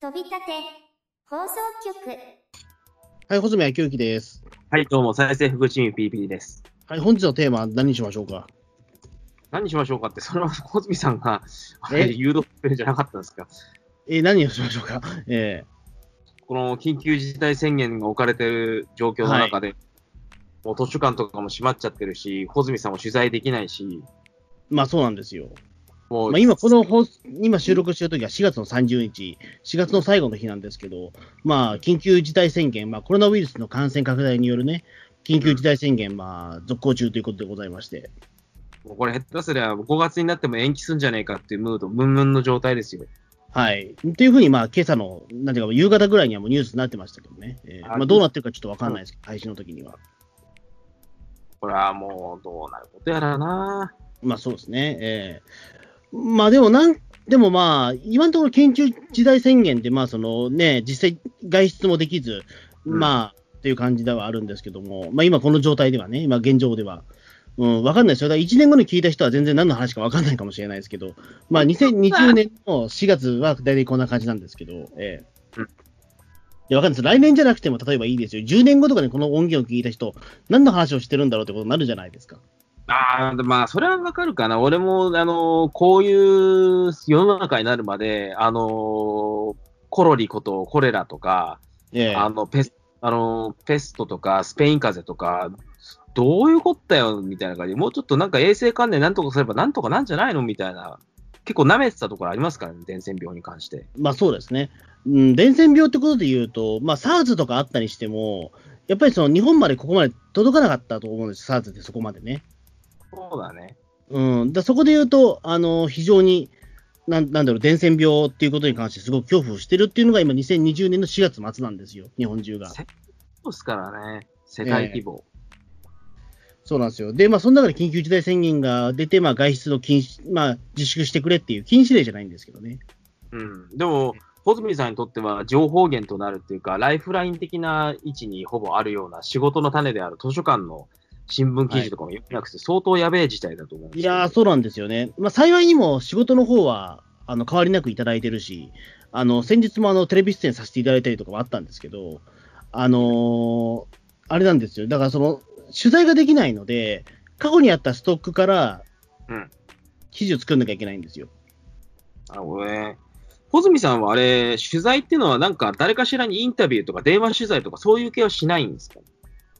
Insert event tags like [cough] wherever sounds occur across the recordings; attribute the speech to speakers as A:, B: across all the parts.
A: 飛び立て放送局
B: はい、穂積昭之です。
C: はい、どうも、再生福チーム PP です。
B: はい、本日のテーマは何にしましょうか？
C: 何にしましょうかって、それは小泉さんが、あ
B: え？
C: れ、誘導してるんじゃなかったんですか？
B: えー何をしましょうか？え
C: この緊急事態宣言が置かれてる状況の中で、もう図書館とかも閉まっちゃってるし、穂積さんも取材できないし、
B: ーまあそうなんですよ。まあ、今、この放今収録してるときは4月の30日、4月の最後の日なんですけど、まあ、緊急事態宣言、まあ、コロナウイルスの感染拡大によるね、緊急事態宣言、まあ、続行中ということでございまして、
C: もうこれ、下手すりゃ5月になっても延期すんじゃねえかっていうムード、ムンムンの状態ですよ。
B: はい。というふうに、まあ、今朝の、なんていうか、夕方ぐらいにはもうニュースになってましたけどね、えー
C: あ
B: まあ、どうなってるかちょっとわかんないですけど、配信の時には。
C: これはもう、どうなることやらな。
B: まあそうですね。ええまあでもなん、でもまあ、今のところ緊急事態宣言で、まあそのね、実際外出もできず、
C: うん
B: まあ、っていう感じではあるんですけども、まあ今この状態ではね、今現状では。うん、わかんないですよ。だから1年後に聞いた人は全然何の話かわかんないかもしれないですけど、まあ2020年の4月は大体こんな感じなんですけど、ええ
C: うん
B: で、わかんないです。来年じゃなくても、例えばいいですよ。10年後とかにこの音源を聞いた人、何の話をしてるんだろうってことになるじゃないですか。
C: ああ、まあ、それはわかるかな。俺も、あの、こういう世の中になるまで、あの、コロリことコレラとか、
B: ええ
C: あの、ペス、あの、ペストとか、スペイン風邪とか、どういうことだよ、みたいな感じで、もうちょっとなんか衛生関連なんとかすればなんとかなんじゃないのみたいな、結構舐めてたところありますからね、伝染病に関して。
B: まあそうですね。うん、伝染病ってことで言うと、まあ SARS とかあったにしても、やっぱりその日本までここまで届かなかったと思うんです、SARS ってそこまでね。
C: そうだね。
B: うん、だそこで言うと、あの、非常に、なんなんだろう、伝染病っていうことに関してすごく恐怖をしてるっていうのが今2020年の4月末なんですよ、日本中が。
C: そうですからね、世界規模。
B: そうなんですよ。で、まあその中で緊急事態宣言が出て、まあ外出の禁止、まあ自粛してくれっていう禁止令じゃないんですけどね。
C: うん。でも、穂積さんにとっては情報源となるっていうか、ライフライン的な位置にほぼあるような仕事の種である図書館の新聞記事とかも読めなくて、相当やべえ事態だと思うんですよ
B: いやー、そうなんですよね。まあ、幸いにも仕事の方は、あの、変わりなくいただいてるし、あの、先日もあの、テレビ出演させていただいたりとかもあったんですけど、あのーあれなんですよ。だからその、取材ができないので、過去にあったストックから
C: うん、
B: 記事を作んなきゃいけないんですよ。
C: あ俺、穂積さんはあれ、取材っていうのはなんか誰かしらにインタビューとか電話取材とかそういう系はしないんですか？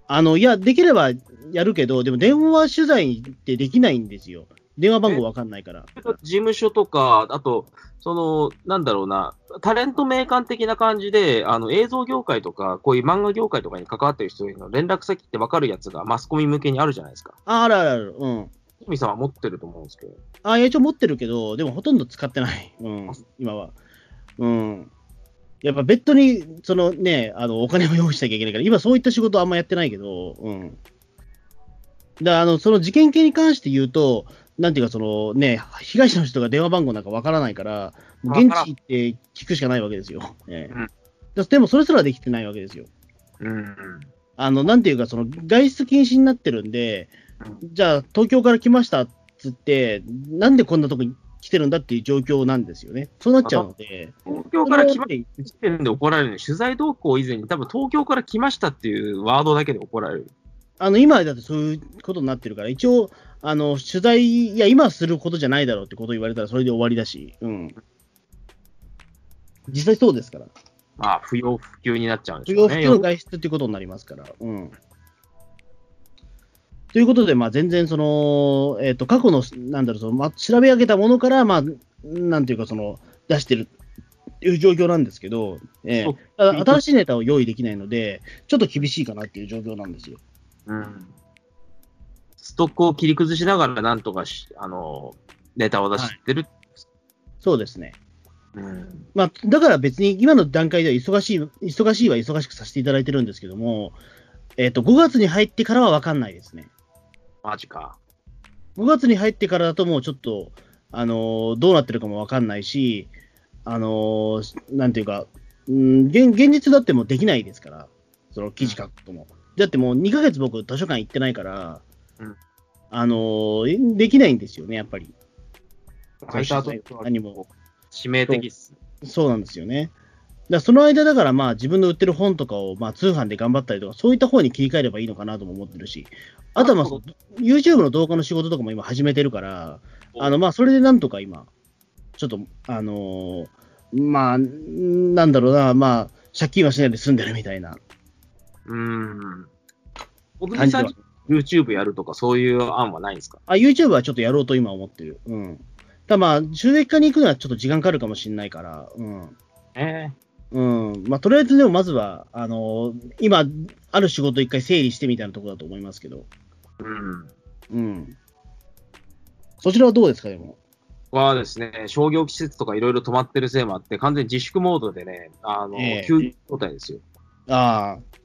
B: あの、いや、できればやるけど、でも電話取材ってできないんですよ。電話番号わかんないから。
C: 事務所とか、あと、その、なんだろうな、タレント名鑑的な感じで、あの、映像業界とか、こういう漫画業界とかに関わってる人の連絡先って分かるやつがマスコミ向けにあるじゃないですか。
B: あ、あるあるある。うん。
C: 穂積さんは持ってると思うんですけど。
B: あ、一応持ってるけど、でもほとんど使ってない。うん、今は。うん。やっぱ別途に、そのね、あの、お金を用意しなきゃいけないから、今そういった仕事はあんまやってないけど、うん。だあの、その事件系に関して言うと、なんていうか、そのね、被害者の人が電話番号なんかわからないから、現地行って聞くしかないわけですよ。ええ
C: うん
B: だでも、それすらできてないわけですよ。
C: うん。
B: あの、なんていうか、その、外出禁止になってるんで、じゃあ、東京から来ましたっつって、なんでこんなとこに来てるんだっていう状況なんですよね。そうなっちゃうので。
C: 東京から来ま
B: これはやっぱり
C: 時点で怒られる取材動向以前に多分東京から来ましたっていうワードだけで怒られる。
B: あの、今だってそういうことになってるから、一応、あの、取材、いや、今することじゃないだろうってことを言われたら、それで終わりだし、うん。実際そうですから。
C: まあ、不要不急になっちゃうんで
B: 不
C: しょうね。
B: 要不急の外出っていうことになりますから。うん。ということで、まあ、全然その、えっ、と、過去の、なんだろう、その、まあ、調べ上げたものから、まあ、なんていうか、その、出してるっていう状況なんですけど、ええ
C: そう
B: ただ新しいネタを用意できないので、ちょっと厳しいかなっていう状況なんですよ。
C: うん。ストックを切り崩しながらなんとかし、あの、ネタを出してる。
B: そうですね。
C: うん。
B: まあ、だから別に今の段階では忙しい、忙しいは忙しくさせていただいてるんですけども、えっ、と、5月に入ってからは分かんないですね。
C: マジか。
B: 5月に入ってからだともうちょっと、あのーどうなってるかもわかんないし、あのーなんていうか、うん現、現実だってもうできないですから、その記事書くことも。だってもう2ヶ月僕図書館行ってないから、
C: うん
B: あのーできないんですよね、やっぱり。何も。
C: 致命的っす。
B: そうなんですよね。らその間だからまあ自分の売ってる本とかをまあ通販で頑張ったりとか、そういった方に切り替えればいいのかなとも思ってるし、あとはまあ YouTube の動画の仕事とかも今始めてるから、あのまあそれでなんとか今、ちょっとあのーまあ、なんだろうな、まあ、借金はしないで済んでるみたいな
C: うーん。小
B: 感じは
C: 杉さん、YouTube やるとかそういう案はないんですか？
B: あ、YouTube はちょっとやろうと今思ってる。うん。ただまあ、収益化に行くのはちょっと時間かかるかもしれないから、うん。
C: え
B: うん。まあ、とりあえずでもまずは、あの今、ある仕事一回整理してみたいなところだと思いますけど、
C: えうん。
B: うん。そちらはどうですか、でも？
C: はですね、商業施設とかいろいろ止まってるせいもあって、完全に自粛モードでね、あの、
B: ええ
C: 休業状態ですよ。
B: ああ。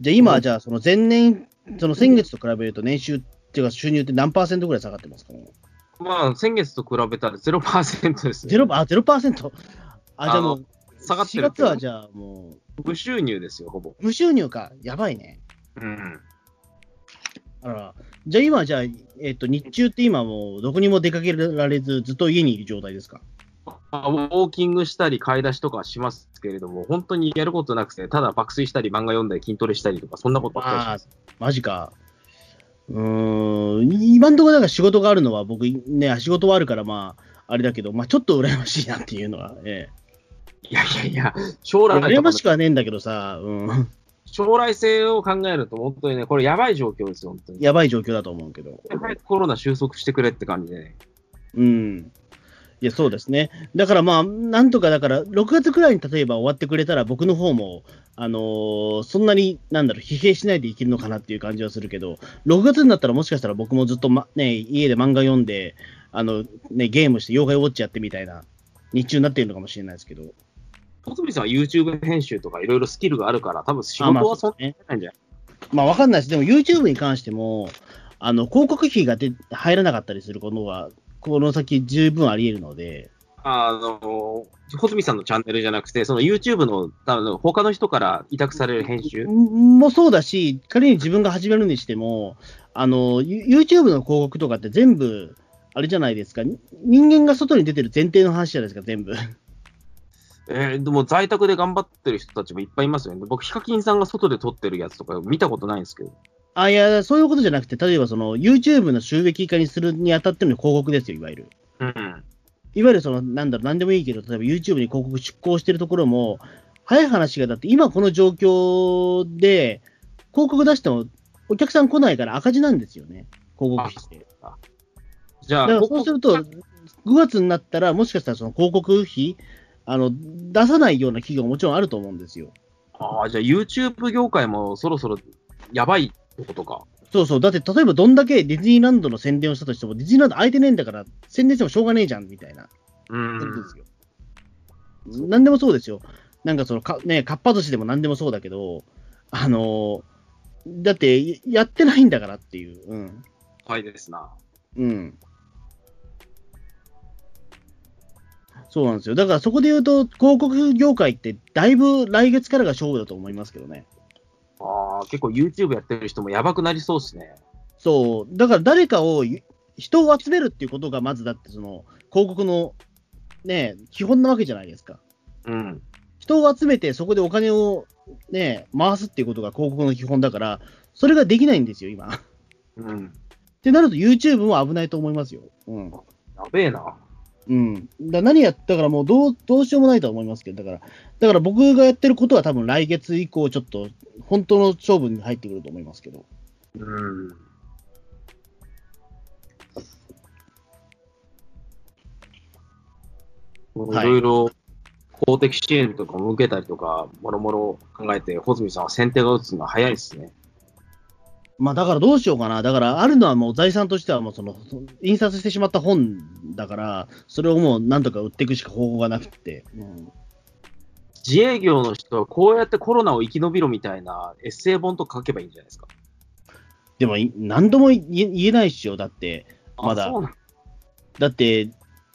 B: じゃあ今はじゃあ、その前年、その先月と比べると年収っていうか収入って何パーセントぐらい下がってますかもう？
C: まあ、先月と比べたら0%ですね。
B: ゼロ、あ、ゼロパーセント？あ、じゃあもう、4
C: 下がってる
B: 月はじゃあも
C: 無収入ですよ、ほぼ。
B: う、無収入か。やばいね。
C: うん。
B: あら、じゃあ今、じゃあ、えっ、と、日中って今もう、どこにも出かけられず、ずっと家にいる状態ですか？
C: まあウォーキングしたり、買い出しとかはしますけれども、本当にやることなくて、ただ爆睡したり、漫画読んだり、筋トレしたりとか、そんなことばっかりし
B: ああ
C: ます。、
B: マジか。うーん、今んところなんか仕事があるのは、僕ね、仕事はあるから、まあ、あれだけど、まあ、ちょっと羨ましいなっていうのは、え
C: いやいやいや、将
B: え。
C: 来
B: 羨ましくはねえんだけどさ、うん、
C: 将来性を考えると、本当にね、これやばい状況ですよ、本当に。
B: やばい状況だと思うけど。
C: 早くコロナ収束してくれって感じでね。
B: うん。いや、そうですね。だからまあ、なんとか、だから、6月くらいに例えば終わってくれたら、僕の方も、あのーそんなに、なんだろう、疲弊しないでいけるのかなっていう感じはするけど、6月になったらもしかしたら僕もずっと、ま、ね、家で漫画読んで、あの、ね、ゲームして、妖怪ウォッチやってみたいな、日中になっているのかもしれないですけど。
C: 小杉さんは YouTube 編集とかいろいろスキルがあるから、多分仕
B: あまあ
C: 事はそんなにないんじゃない？
B: まあ、わかんないです。でも YouTube に関しても、あの、広告費がで入らなかったりすることは、この先十分あり得るので、
C: あの、小杉さんのチャンネルじゃなくて、その YouTube の、多分他の人から委託される編集？
B: もそうだし、仮に自分が始めるにしても、あの、ユ YouTube の広告とかって全部、あれじゃないですか、に人間が外に出てる前提の話じゃないですか、全部。
C: えーでも在宅で頑張ってる人たちもいっぱいいますよね。僕、ヒカキンさんが外で撮ってるやつとか見たことないんですけど。
B: あ、いや、そういうことじゃなくて、例えばその、YouTube の収益化にするにあたっての広告ですよ、いわゆる。
C: うん。
B: いわゆるその、なんだろう、なんでもいいけど、例えば YouTube に広告出稿してるところも、早い話が、だって今この状況で、広告出しても、お客さん来ないから赤字なんですよね、広告費って。
C: じゃあ、
B: だからそうすると、5月になったら、もしかしたらその広告費、あの出さないような企業ももちろんあると思うんですよ。
C: ああ、じゃあ YouTube 業界もそろそろやばいってことか。
B: そうそう、だって例えばどんだけディズニーランドの宣伝をしたとしても、ディズニーランド空いてねえんだから、宣伝してもしょうがねえじゃんみたいな
C: うん
B: ですよ。なんでもそうですよ。なんかそのか、ね、かっぱ寿司でもなんでもそうだけど、あのだってやってないんだからっていう。うん。
C: はいですな。
B: うん。そうなんですよ。だからそこで言うと、広告業界ってだいぶ来月からが勝負だと思いますけどね。
C: ああ、結構 YouTube やってる人もやばくなりそうですね。
B: そう。だから誰かを、人を集めるっていうことがまずだって、その、広告の、ね、基本なわけじゃないですか。
C: うん。
B: 人を集めて、そこでお金をね、回すっていうことが広告の基本だから、それができないんですよ、今。っ
C: うん。
B: てなると YouTube も危ないと思いますよ。うん。
C: やべえな。
B: うん。だ何やったからもうどう、どうしようもないとは思いますけど、だから、だから僕がやってることは多分来月以降ちょっと、本当の勝負に入ってくると思いますけど。
C: うん。い
B: はい
C: ろいろ公的支援とかも受けたりとか、もろもろ考えて、穂積さんは先手が打つのが早いですね。
B: まあだからどうしようかな。だからあるのはもう財産としてはもうその、そ印刷してしまった本だから、それをもうなんとか売っていくしか方法がなくて。うん
C: 自営業の人はこうやってコロナを生き延びろみたいなエッセイ本とか書けばいいんじゃないですか？
B: でもい何度も言えないっしよ。だって、まだだって、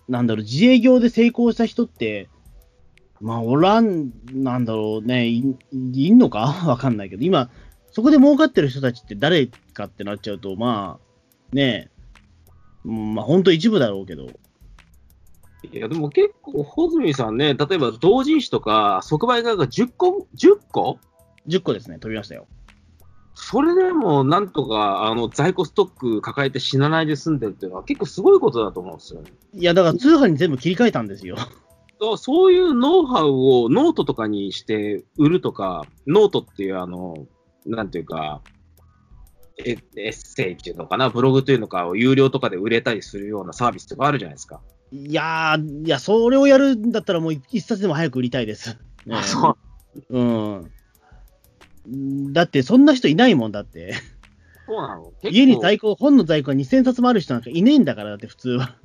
B: なんだろう、自営業で成功した人って、まあ、おらん、なんだろうね、いいんのか？[laughs] わかんないけど、今、そこで儲かってる人たちって誰かってなっちゃうと、まあ、ねえ、うんまあ、本当一部だろうけど、
C: いや、でも結構、穂積さんね、例えば同人誌とか即売会が10個、10個
B: ？10個ですね、飛びましたよ。
C: それでもなんとかあの在庫ストック抱えて死なないで済んでるっていうのは結構すごいことだと思うんですよね。
B: いや、だから通販に全部切り替えたんですよ。
C: そういうノウハウをノートとかにして売るとか、ノートっていうあの、なんていうか、エエッセイっていうのかな、ブログというのかを有料とかで売れたりするようなサービスとかあるじゃないですか。
B: いやー、いや、それをやるんだったらもう一冊でも早く売りたいです。
C: あそう
B: う。うん。だって、そんな人いないもんだって。
C: そうなの
B: 家に在庫、本の在庫が2000冊もある人なんかいねえんだから、だって普通は。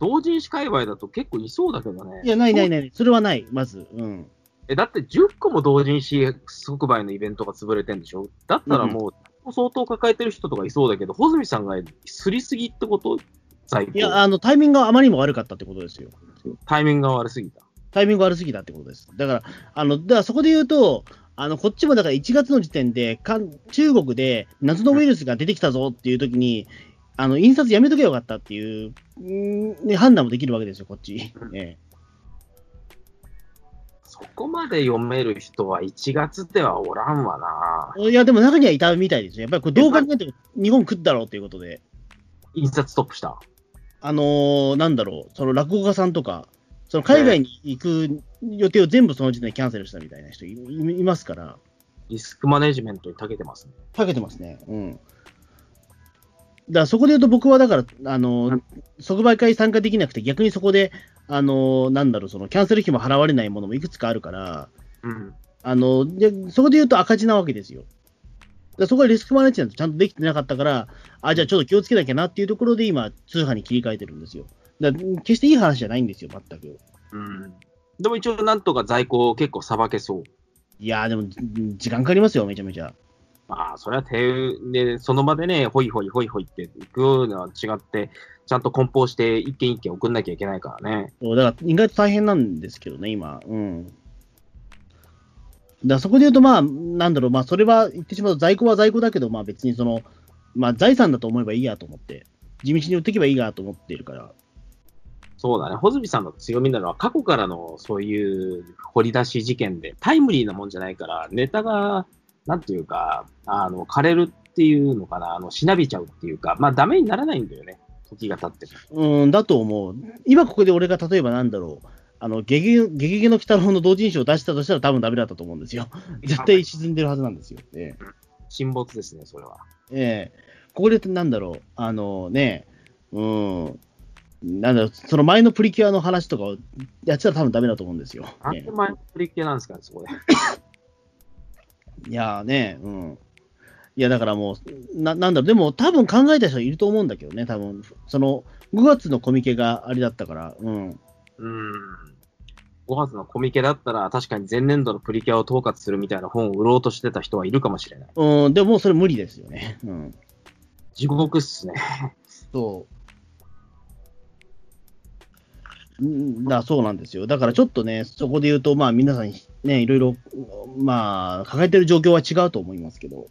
C: 同人誌界隈だと結構いそうだけどね。
B: いや、ないないない。それはない、まず。うん。
C: えだって10個も同人誌即売のイベントが潰れてんでしょ？だったらもう、相当抱えてる人とかいそうだけど、穂積さんがすりすぎってこと？
B: いや、あの、タイミングがあまりにも悪かったってことですよ。
C: タイミングが悪すぎた。
B: タイミング悪すぎたってことです。だから、あの、だからそこで言うと、あの、こっちもだから1月の時点で、かん中国で謎のウイルスが出てきたぞっていう時に、あの、印刷やめとけばよかったっていう、んね、判断もできるわけですよ、こっち。
C: う [laughs] ん
B: え
C: そこまで読める人は1月ではおらんわな。
B: えいや、でも中にはいたみたいですよ。やっぱりこれどう考えても日本食ったろうっていうことで。
C: 印刷ストップした。
B: あのーなんだろう、その落語家さんとか、その海外に行く予定を全部その時点でキャンセルしたみたいな人いいいますから、
C: リスクマネジメントに長けてますね。
B: かけてますね。うん。だからそこで言うと僕はだから、あのー即売会参加できなくて逆にそこで、あのーなんだろう、そのキャンセル費も払われないものもいくつかあるから、
C: うん。
B: あのでそこで言うと赤字なわけですよ。だそこはリスクマネジメントちゃんとできてなかったから、あ、じゃあちょっと気をつけなきゃなっていうところで今、通販に切り替えてるんですよ。だ決していい話じゃないんですよ、全く。
C: うん。でも一応なんとか在庫を結構さばけそう。
B: いやー、でも、じ時間かかりますよ、めちゃめちゃ。
C: まあ、それは手で、その場でね、ほいほいほいほいっていくのは違って、ちゃんと梱包して一件一件送んなきゃいけないからね。
B: だから、意外と大変なんですけどね、今。うん。だそこで言うと、まあ、なんだろう、まあ、それは言ってしまうと、在庫は在庫だけど、まあ、別にその、まあ、財産だと思えばいいやと思って、地道に売っていけばいいやと思っているから。
C: そうだね。穂積さんの強みなのは、過去からのそういう掘り出し事件で、タイムリーなもんじゃないから、ネタが、なんていうか、あの、枯れるっていうのかな、あの、しなびちゃうっていうか、まあ、ダメにならないんだよね。時が経っても。
B: うん、だと思う。今ここで俺が例えばなんだろう、あの、ゲゲゲゲゲの鬼太郎の同人誌を出したとしたら多分ダメだったと思うんですよ。絶対沈んでるはずなんですよ。ええ
C: 沈没ですね、それは。
B: ええここでなんだろう、あのね、うん、なんだろう、その前のプリキュアの話とかをやってたら多分ダメだと思うんですよ。
C: なんで前のプリキュアなんですかね、そこで。[laughs]
B: いやーね、うん。いや、だからもう、ななんだろう、でも多分考えた人いると思うんだけどね、多分その5月のコミケがあれだったから、うん。
C: うん。5月のコミケだったら、確かに前年度のプリキュアを統括するみたいな本を売ろうとしてた人はいるかもしれない。
B: うん、でももうそれ無理ですよね。うん。
C: 地獄っすね。
B: そう。だそうなんですよ。だからちょっとね、そこで言うと、まあ皆さんね、いろいろ、まあ、抱えてる状況は違うと思いますけど、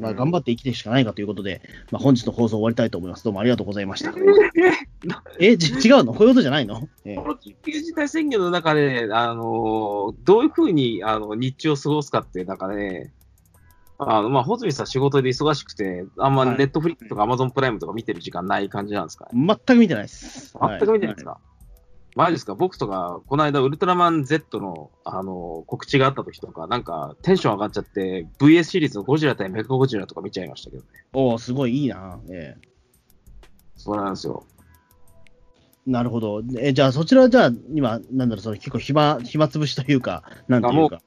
B: まあ頑張って生きていくしかないかということで、まあ本日の放送終わりたいと思います。どうもありがとうございました。え、ち違うの？こういうことじゃないの？ええ
C: この緊急事態宣言の中で、あのどういうふうにあの日中を過ごすかっていう中で、あのまあ、穂積さん仕事で忙しくて、あんま
B: はい
C: ネットフリックとかアマゾンプライムとか見てる時間ない感じなんですか？ね。
B: 全く見てないです。
C: 全く見てないですか、マジですか？僕とか、この間、ウルトラマン Z の、あの告知があった時とか、なんかテンション上がっちゃって、VS シリーズのゴジラ対メカゴジラとか見ちゃいましたけどね。
B: おおすごいいいな。ええ
C: そうなんですよ。
B: なるほど。え、じゃあそちらはじゃあ、今、なんだろう、その結構暇、暇つぶしというか、なんていうか。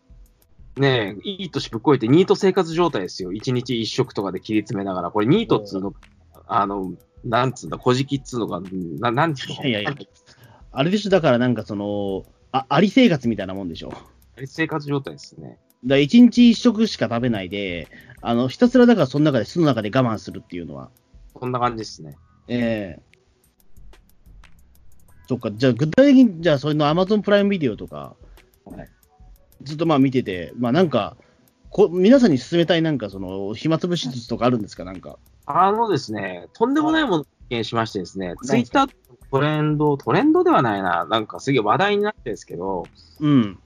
C: ねえ、いい年ぶっこいて、ニート生活状態ですよ。一日一食とかで切り詰めながら。これ、ニートっつうの、あの、なんつうんだ、小じきっつうのが、ななんつうの
B: いやいやいやあれでしょ、だからなんかその、あ、あり生活みたいなもんでしょ。
C: 生活状態ですね。
B: だ一日一食しか食べないで、あの、ひたすらだからその中で、巣の中で我慢するっていうのは。
C: こんな感じですね。
B: ええそっか、じゃあ具体的に、じゃあそういうの Amazon プライムビデオとか、
C: はい
B: ずっとまあ見てて、まあなんか、こ皆さんに勧めたいなんかその、暇つぶし術とかあるんですか、なんか。
C: あのですね、とんでもないものを発見しましてですね、ツイッタートレンド、トレンドではないな、なんかすげえ話題になってるんですけど、
B: うん。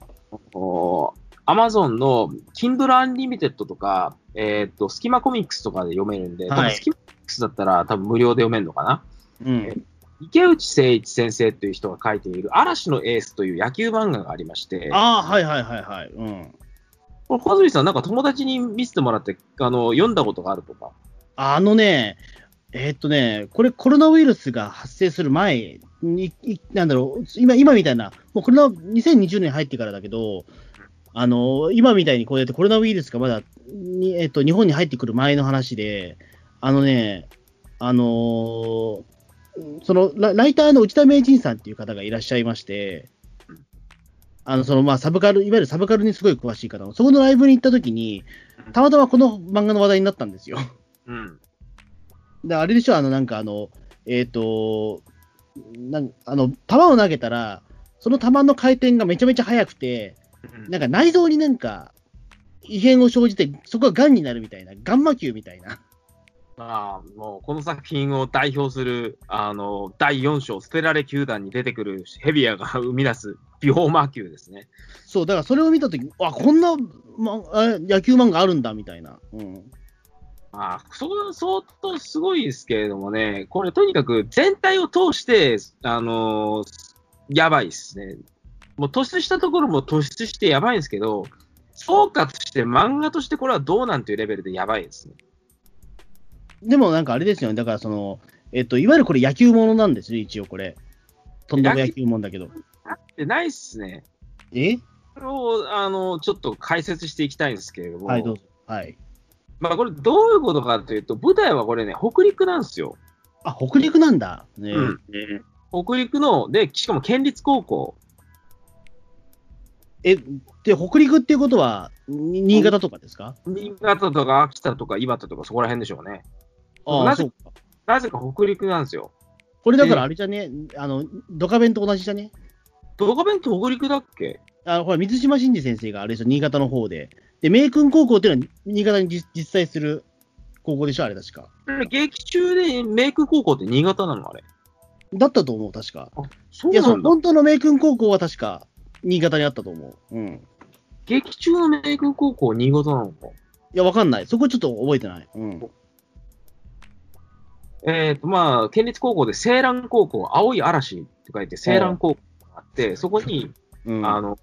C: アマゾンの Kindle Unlimited とか、えっ、と、スキマコミックスとかで読めるんで、多
B: はい
C: 分スキマコミックスだったら多分無料で読めるのかな。
B: うん。
C: 池内誠一先生という人が書いている嵐のエースという野球漫画がありまして、
B: ああ、はいはいはいはい。うん。
C: これ小泉さんなんか友達に見せてもらって、あの、読んだことがあるとか。
B: あのね、えーっとね、これコロナウイルスが発生する前に、なんだろう、今、今みたいな、もうコロナ、2020年入ってからだけど、あの、今みたいにこうやってコロナウイルスがまだに、えっと、日本に入ってくる前の話で、あのね、あのーそのラライターの内田名人さんっていう方がいらっしゃいまして、あの、その、まあ、サブカル、いわゆるサブカルにすごい詳しい方の、そこのライブに行った時に、たまたまこの漫画の話題になったんですよ。
C: うん。
B: で、あれでしょ、あの、なんかあの、えっ、と、なんあの、球を投げたら、その球の回転がめちゃめちゃ速くて、なんか内臓になんか異変を生じて、そこが癌になるみたいな、ガンマ球みたいな。[laughs]
C: まあ、もうこの作品を代表する、あの、第4章、捨てられ球団に出てくるヘビアが生み出すビフォーマー球ですね。
B: そう、だからそれを見たとき、あ、こんな、ま、あ野球漫画あるんだ、みたいな。うん。
C: まあ、そこは相当すごいですけれどもね、これとにかく全体を通して、あのやばいですね。もう突出したところも突出してやばいんですけど、総括して漫画としてこれはどうなんていうレベルでやばいですね。
B: でもなんかあれですよね、だからその、えっ、と、いわゆるこれ野球ものなんですよ、一応これ。とんでも野球もんだけど。
C: で、ないっすね。
B: え？
C: これを、あの、ちょっと解説していきたいんですけれども、
B: はい、どうぞ。はい。
C: まあこれどういうことかというと、舞台はこれね、北陸なんですよ。
B: あ、北陸なんだ。ね、
C: うん北陸の、で、しかも県立高校。
B: え、で、北陸っていうことは、に新潟とかですか、
C: 新潟とか秋田とか岩手とかそこら辺でしょうね。
B: ああ、
C: なぜ。なぜか北陸なんですよ。
B: これだからあれじゃね、あの、ドカベンと同じじゃね？
C: 動画弁って北陸だっけ？
B: あの、ほら、水島新司先生があれでしょ、新潟の方で。で、明君高校っていうのは新潟に実実際する高校でしょ、あれ確か。
C: 劇中でメイク高校って新潟なのあれ？
B: だったと思う、確か。いや、そ
C: うなんだ。
B: 本当の明君高校は確か、新潟にあったと思う。うん。い
C: 劇中のメイク高校新潟なのか？
B: や、わかんない。そこちょっと覚えてない。うん。
C: えっ、と、まあ、県立高校で青蘭高校、青い嵐って書いて青蘭高校があって、そこに、
B: うん、
C: あの、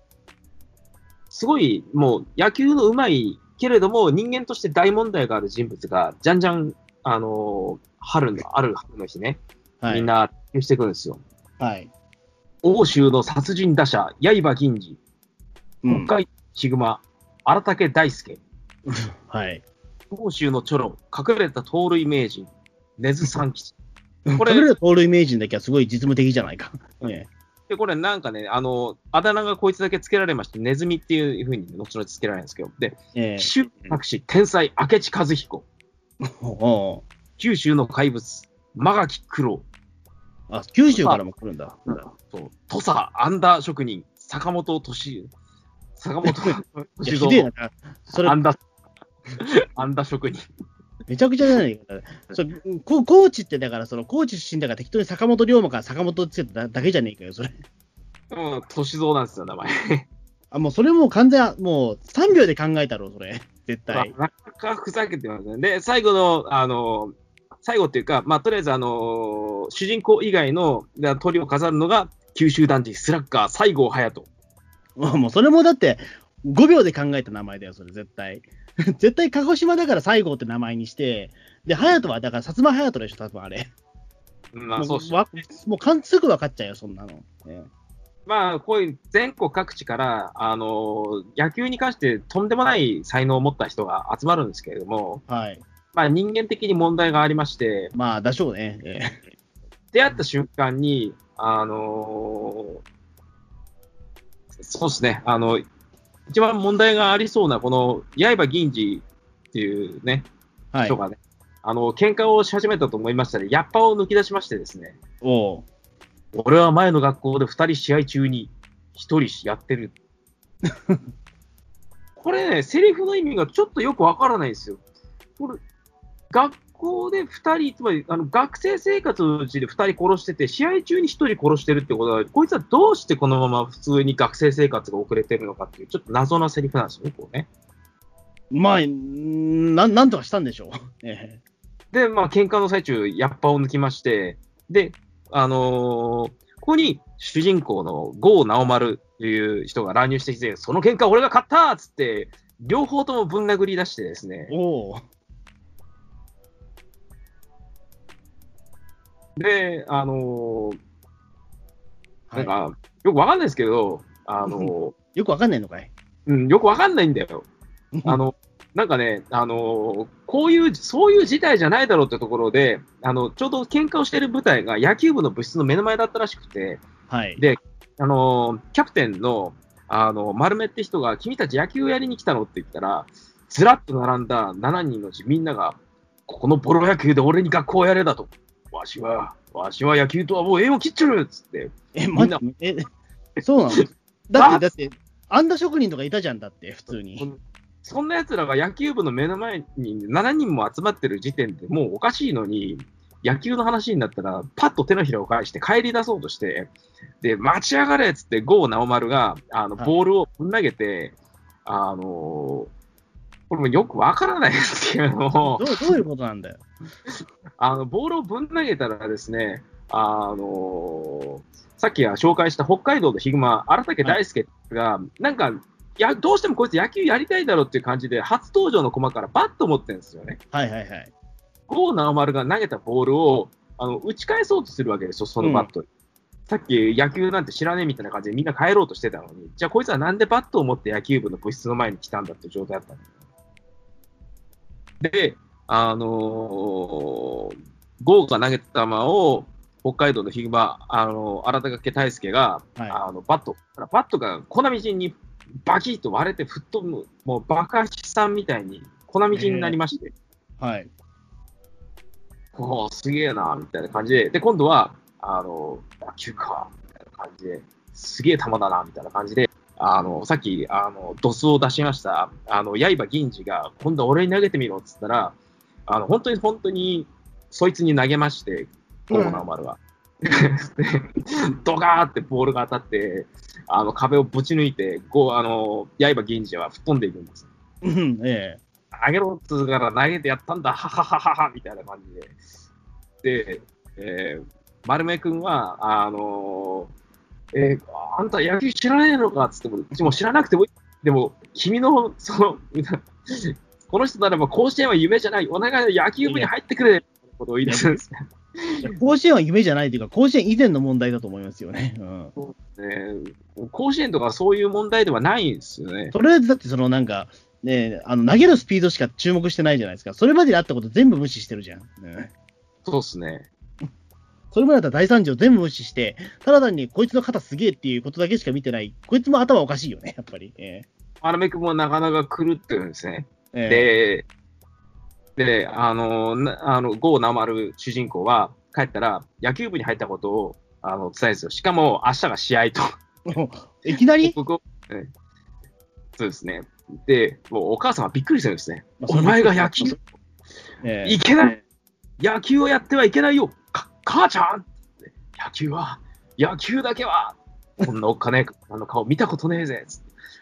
C: すごい、もう野球の上手いけれども、人間として大問題がある人物が、じゃんじゃん、あの、春の、ある春の日ね、
B: はい、
C: みんな、してくるんですよ。
B: はい。
C: 欧州の殺人打者、刃銀次、
B: うん
C: 北海ヒグマ、荒竹大輔、
B: はい。
C: 欧州のチョロ、隠れた盗塁名人、根津三吉。これ
B: これ、盗塁名人だけはすごい実務的じゃないか。ね
C: で、これなんかね、あの、あだ名がこいつだけつけられまして、ネズミっていうふうに後々つけられるんですけど、で、
B: ええ。
C: 奇襲博士、天才、明智和彦、九州の怪物、間垣九郎、
B: あ、九州からも来るんだ。
C: そう。土佐、アンダー職人、坂本敏、坂本敏 [laughs]
B: ひでえ
C: 郎、
B: な。それ
C: ア、ンダー、アンダー職人。
B: めちゃくちゃじゃないか。それこ高知ってだから、その高知出身だから適当に坂本龍馬から坂本つけただけじゃねえかよ、それ。
C: うん、歳三なんですよ、名前。
B: あ、もうそれもう完全、もう3秒で考えたろ、それ。絶対。
C: なかなかふざけてますね。で、最後の、あの、最後っていうか、まあ、とりあえず、あの、主人公以外のが鳥を飾るのが、九州男児、スラッガー、西郷隼人。
B: もうそれもだって、5秒で考えた名前だよ、それ、絶対。[laughs] 絶対、鹿児島だから西郷って名前にして、で、隼人は、だから、薩摩隼人でしょ、多分あれ。
C: まあ、
B: も
C: そううし
B: わもうかんすぐ分かっちゃうよ、そんなの。ね
C: まあ、こういう全国各地から、あの、野球に関してとんでもない才能を持った人が集まるんですけれども、
B: はい。
C: まあ、人間的に問題がありまして、
B: まあ、でしょうね。ええ
C: 出会った瞬間に、あのそうですね、あの、一番問題がありそうな、この、刃銀次っていうね、
B: はい
C: 人。がね、あの、喧嘩をし始めたと思いましたね、ヤッパを抜き出しましてですね、
B: おう
C: 俺は前の学校で2人試合中に1人やってる。[laughs] これね、セリフの意味がちょっとよくわからないんですよ。これ、学校で2人、つまりあの学生生活のうちで2人殺してて、試合中に1人殺してるってことは、こいつはどうしてこのまま普通に学生生活が遅れてるのかっていう、ちょっと謎なセリフなんですよね、こうね。
B: まあ、んなんなんとかしたんでしょう。[laughs] え
C: で、まあ、喧嘩の最中、ヤッパを抜きまして、で、あのーここに主人公の郷直丸という人が乱入してきて、その喧嘩俺が勝ったっつって、両方ともぶん殴り出してですね
B: え、お
C: で、あのー
B: はい
C: なんか、よくわかんないですけど、あの
B: よくわかんないのかい？
C: ーうん、よくわかんないんだよ。あの、なんかね、あのーこういう、そういう事態じゃないだろうってところで、あの、ちょうど喧嘩をしている舞台が野球部の部室の目の前だったらしくて、
B: はい。
C: であのーキャプテンの、あの、丸目って人が、君たち野球やりに来たのって言ったら、ずらっと並んだ7人のうちみんなが、このボロ野球で俺に学校をやれだと。わしは、わしは野球とはもう縁を切っちゃるっつって。
B: え、ま
C: みんな
B: え、そうなの [laughs] だって、だって、あんな職人とかいたじゃんだって、普通に。
C: そんな奴らが野球部の目の前に7人も集まってる時点でもうおかしいのに、野球の話になったら、パッと手のひらを返して帰り出そうとして、で、待ち上がれっつって、郷直丸が、あの、
B: はい
C: ボールをぶん投げて、あのーこれもよくわからないですけれども
B: ど、う、どういうことなんだよ。
C: あの、ボールをぶん投げたらですね、あのーさっきは紹介した北海道のヒグマ、荒竹大輔が、なんか、や、どうしてもこいつ野球やりたいだろうっていう感じで、初登場の駒からバット持ってるんですよね。
B: はいはいはい。
C: 郷直丸が投げたボールをあの打ち返そうとするわけですよ、そのバットに。さっき野球なんて知らねえみたいな感じでみんな帰ろうとしてたのに、じゃあこいつはなんでバットを持って野球部の部室の前に来たんだって状態だったんですよで、あのー、郷が投げた球を北海道のヒグマ、あの荒竹大輔が、
B: はい。
C: あのバット、バットが粉みじんにバキッと割れて吹っ飛ぶ、もう爆破さんみたいに粉みじんになりまして、
B: はい。
C: おーすげえな、みたいな感じで、で、今度は、あの、野球か、みたいな感じで、すげえ球だな、みたいな感じで、あの、さっき、あの、ドスを出しました、あの、刃銀次が、今度は俺に投げてみろ、っつったら、あの、本当に本当に、そいつに投げまして、コーナー丸は。で [laughs] ドガーってボールが当たって、あの、壁をぶち抜いて、こう、あの、刃銀次は吹っ飛んでいくんです。
B: うん、え
C: 投げろっつうから投げてやったんだ、はははははみたいな感じで。で、えー、丸目君は、あのーえーあんた野球知らねえのかっつっても、うちも知らなくてもいい。でも、君の、その、この人ならば甲子園は夢じゃない。お願い野球部に入ってくれ。みたいなことを言い出すんです
B: 甲子園は夢じゃないというか、甲子園以前の問題だと思いますよね。うん。
C: ね甲子園とかそういう問題ではないんですよね。
B: それはだって、そのなんか、ね、あの投げるスピードしか注目してないじゃないですか。それまでにあったこと全部無視してるじゃん。ね
C: そうですね。
B: それまでだったら大惨事を全部無視して、ただ単にこいつの肩すげえっていうことだけしか見てない。こいつも頭おかしいよね、[laughs] やっぱり。え
C: 丸目君もなかなか狂ってるんですね。
B: ええ
C: で、で、あの、なあの、郷直丸主人公は、帰ったら、野球部に入ったことを、あの、伝えるんですよ。しかも、明日が試合と。
B: えいきなり、[laughs]
C: そうですね。で、もうお母さんはびっくりするんですね。
B: まあ
C: お前が野球、
B: ええ
C: いけない野球をやってはいけないよか母ちゃん野球は、野球だけは、こんなおっかねえあの顔見たことねえぜ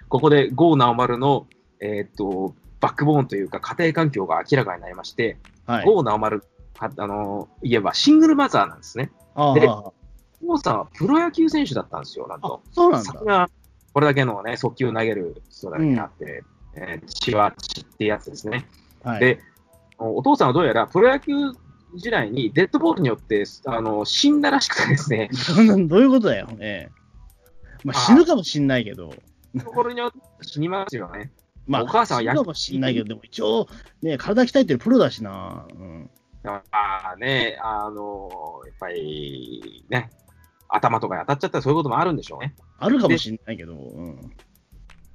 C: ここで郷直丸の、えーっと、バックボーンというか家庭環境が明らかになりまして、
B: はい。
C: 郷直丸、ああの、言えばシングルマザーなんですね。で郷さんはプロ野球選手だったんですよ、なん
B: あ
C: と。
B: そうなんだ
C: これだけのね、速球を投げる人だけあって、えー血は血ってやつですね。
B: はい。
C: で、お父さんはどうやらプロ野球時代にデッドボールによってあの死んだらしくてですね、
B: どういうことだよ。ええまあ、死ぬかもしんないけど。
C: ところによって死にますよね。
B: まあ、
C: お母さんは野
B: 死ぬかもしんないけど、でも一応、ね、体鍛えてるプロだしな。うん。
C: まあね、あの、やっぱりね、頭とかに当たっちゃったらそういうこともあるんでしょうね。
B: あるかもしんないけど。うん。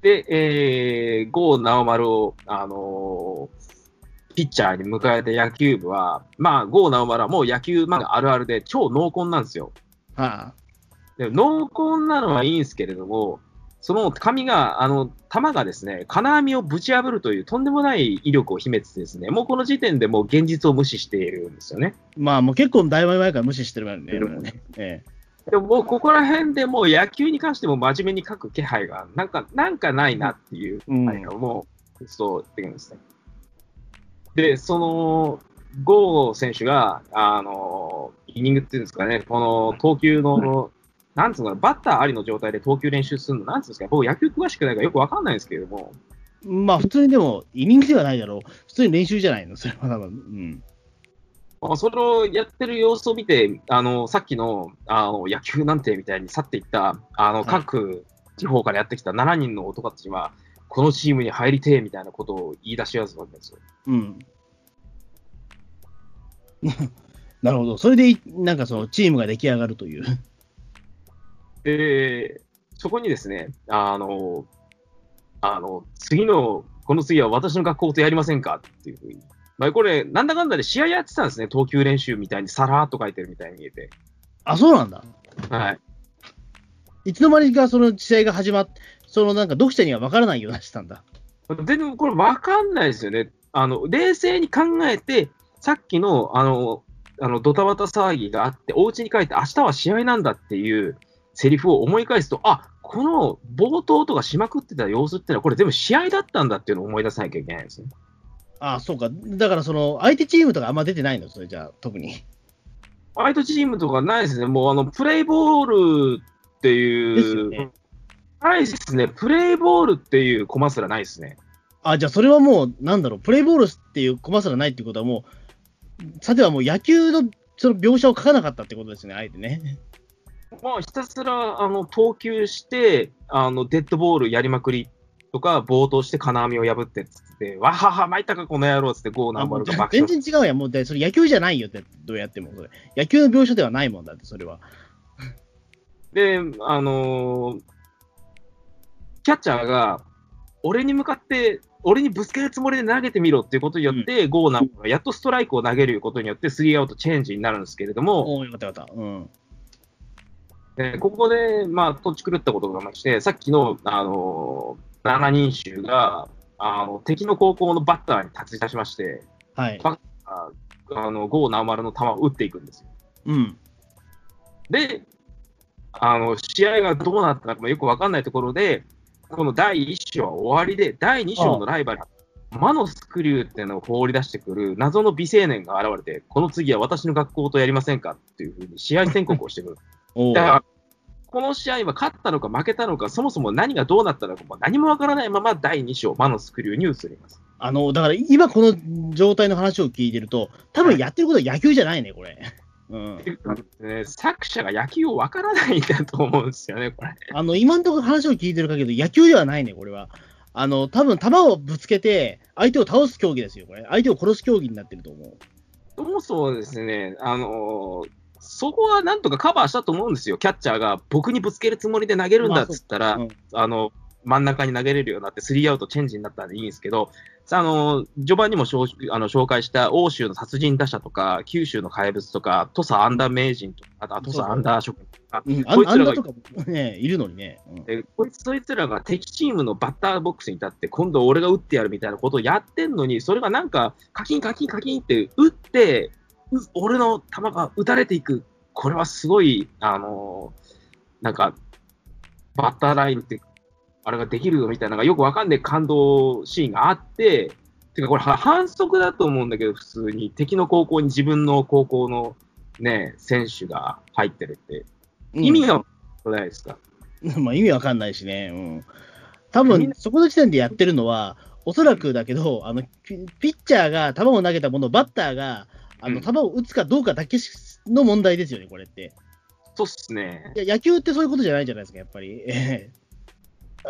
C: で、えー、郷直丸を、あのピッチャーに迎えた野球部は、まあ、郷直丸はもう野球漫画あるあるで超濃厚なんですよ。
B: はあ。
C: で濃厚なのはいいんですけれども、その紙が、あの、弾がですね、金網をぶち破るというとんでもない威力を秘めててですね、もうこの時点でもう現実を無視しているんですよね。
B: まあもう結構だいぶ前から無視してるからね。ねえ
C: でももうここら辺でもう野球に関しても真面目に書く気配が、なんか、なんかないなっていう気配がもう、そうできるんですね。で、その、ゴー選手が、あの、イニングっていうんですかね、この投球の、なんつうのバッターありの状態で投球練習するの、なんつうんですか、僕野球詳しくないからよくわかんないんですけれども、
B: えまあ普通にでも、イニングではないだろう。普通に練習じゃないの、それは多分。うん。
C: まあそれをやってる様子を見て、あの、さっきの、あの、野球なんてみたいに去っていった、あの、
B: はい
C: 各地方からやってきた7人の男たちは、このチームに入りてえみたいなことを言い出しやすいわけですよ。
B: うん。[laughs] なるほど。それでい、なんかそのチームが出来上がるという。[laughs]
C: で、そこにですね、あの、あの、次の、この次は私の学校とやりませんかっていうふうに。まあ、これ、なんだかんだで試合やってたんですね、投球練習みたいにさらーっと書いてるみたいに見えて。
B: あ、そうなんだ。
C: はい。
B: いつの間にかその試合が始まっそのなんか読者には分からないようにしてたんだ。
C: 全然これ分かんないですよね。あの、冷静に考えて、さっきの、あの、あのドタバタ騒ぎがあって、お家に帰って、明日は試合なんだっていうセリフを思い返すと、あこの冒頭とかしまくってた様子ってのは、これ全部試合だったんだっていうのを思い出さなきゃいけないんですね。
B: あそうか。だからその相手チームとかあんま出てないの、それじゃあ、特に。
C: 相手チームとかないですね。もうあの、プレイボールっていう。
B: ね。
C: ないですね。プレイボールっていうコマすらないですね。
B: あ、じゃあそれはもう、なんだろう、プレイボールっていうコマすらないっていうことはもう、さてはもう野球のその描写を書かなかったってことですね、あえてね。
C: まあ、ひたすらあの投球してあの、デッドボールやりまくりとか、暴投して金網を破ってっつって、わはは、参ったか、この野郎っつって、ゴーナンバルが爆
B: 全
C: 笑
B: 然違うやん、もう、でそれ野球じゃないよって、どうやってもそれ。野球の描写ではないもんだって、それは。
C: で、あのーキャッチャーが、俺に向かって、俺にぶつけるつもりで投げてみろっていうことによって、ゴーナンバルがやっとストライクを投げることによって、スリーアウトチェンジになるんですけれども、
B: おおよかったよかった。うん。
C: でここで、まあ、とっち狂ったことがありまして、さっきの、あのー、7人衆が、あの、敵の高校のバッターに立ち出しまして、
B: はい。
C: ああの、ゴーナ丸の球を打っていくんですよ。
B: うん。
C: で、あの、試合がどうなったのかもよくわかんないところで、この第1章は終わりで、第2章のライバル、魔のスクリューっていうのを放り出してくる謎の美青年が現れて、この次は私の学校とやりませんかっていうふうに試合宣告をしてくる。[laughs]
B: お
C: だから、この試合は勝ったのか負けたのか、そもそも何がどうなったのか、何もわからないまま第2章、魔のスクリューに移ります。
B: あの、だから今この状態の話を聞いてると、多分やってることは野球じゃないね、これ。うん。
C: ね作者が野球をわからないんだと思うんですよね、これ。
B: あの、今のところ話を聞いてる限り、野球ではないね、これは。あの、多分球をぶつけて、相手を倒す競技ですよ、これ。相手を殺す競技になってると思う。
C: そもそもですね、あのーそこはなんとかカバーしたと思うんですよ、キャッチャーが僕にぶつけるつもりで投げるんだっつったら、
B: まあそう
C: あの真ん中に投げれるようになって、スリーアウトチェンジになったんでいいんですけど、さあの序盤にも紹あの紹介した欧州の殺人打者とか、九州の怪物とか、土佐アンダー名人とか、あと土佐アンダー職人とか、
B: うん、あ
C: こいつらが
B: ね、いるのにね。うん。
C: でこいつそいつらが敵チームのバッターボックスに立って、今度俺が打ってやるみたいなことをやってんのに、それがなんか、カキンカキンカキンって打って、う俺の球が打たれていく、これはすごい、あのーなんか、バッターラインって、あれができるよみたいなのがよくわかんない感動シーンがあって、てかこれは反則だと思うんだけど、普通に敵の高校に自分の高校のね、選手が入ってるって、意味がないですか？[laughs]
B: まあ意味わかんないしね。うん。多分、そこの時点でやってるのは、おそらくだけど、あの、ピピッチャーが球を投げたものをバッターが、あの、
C: うん
B: 球を打つかどうかだけしの問題ですよね、これって。
C: そうっすね。
B: いや、野球ってそういうことじゃないじゃないですか、やっぱり。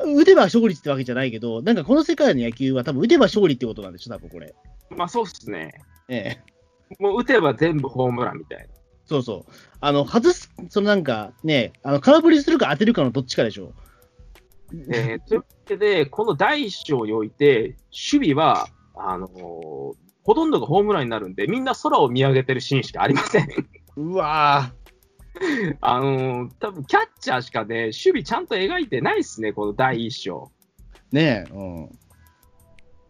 B: ええ打てば勝利ってわけじゃないけど、なんかこの世界の野球は多分打てば勝利ってことなんでしょ、多分これ。
C: まあそうっすね。
B: ええ
C: もう打てば全部ホームランみたいな。
B: そうそう。あの、外す、そのなんかね、あの、空振りするか当てるかのどっちかでしょ。
C: えーというわけで、この第一章において、守備は、あのーほとんどがホームランになるんで、みんな空を見上げてるシーンしかありません。
B: うわ [laughs]
C: あのー、多分キャッチャーしかね、守備ちゃんと描いてないですね、この第1章。
B: ねえ、うん。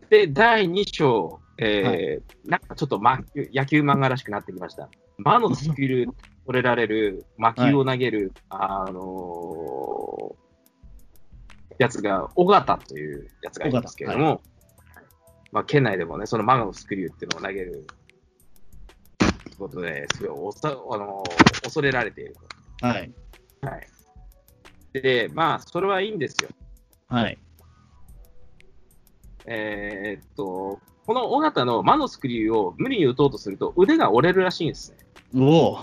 C: で、第2章、えーなんかちょっと、ま、野球漫画らしくなってきました。魔のスキル、取れられる、魔球を投げる、あのーやつが、尾形というやつがいるんですけれども、まあ、県内でもね、その魔のスクリューっていうのを投げる、ということで、すごいおさ、あのー恐れられている。
B: はい。
C: はい。で、まあ、それはいいんですよ。
B: はい。
C: えーっと、この尾形の魔のスクリューを無理に打とうとすると腕が折れるらしいんですね。
B: おお。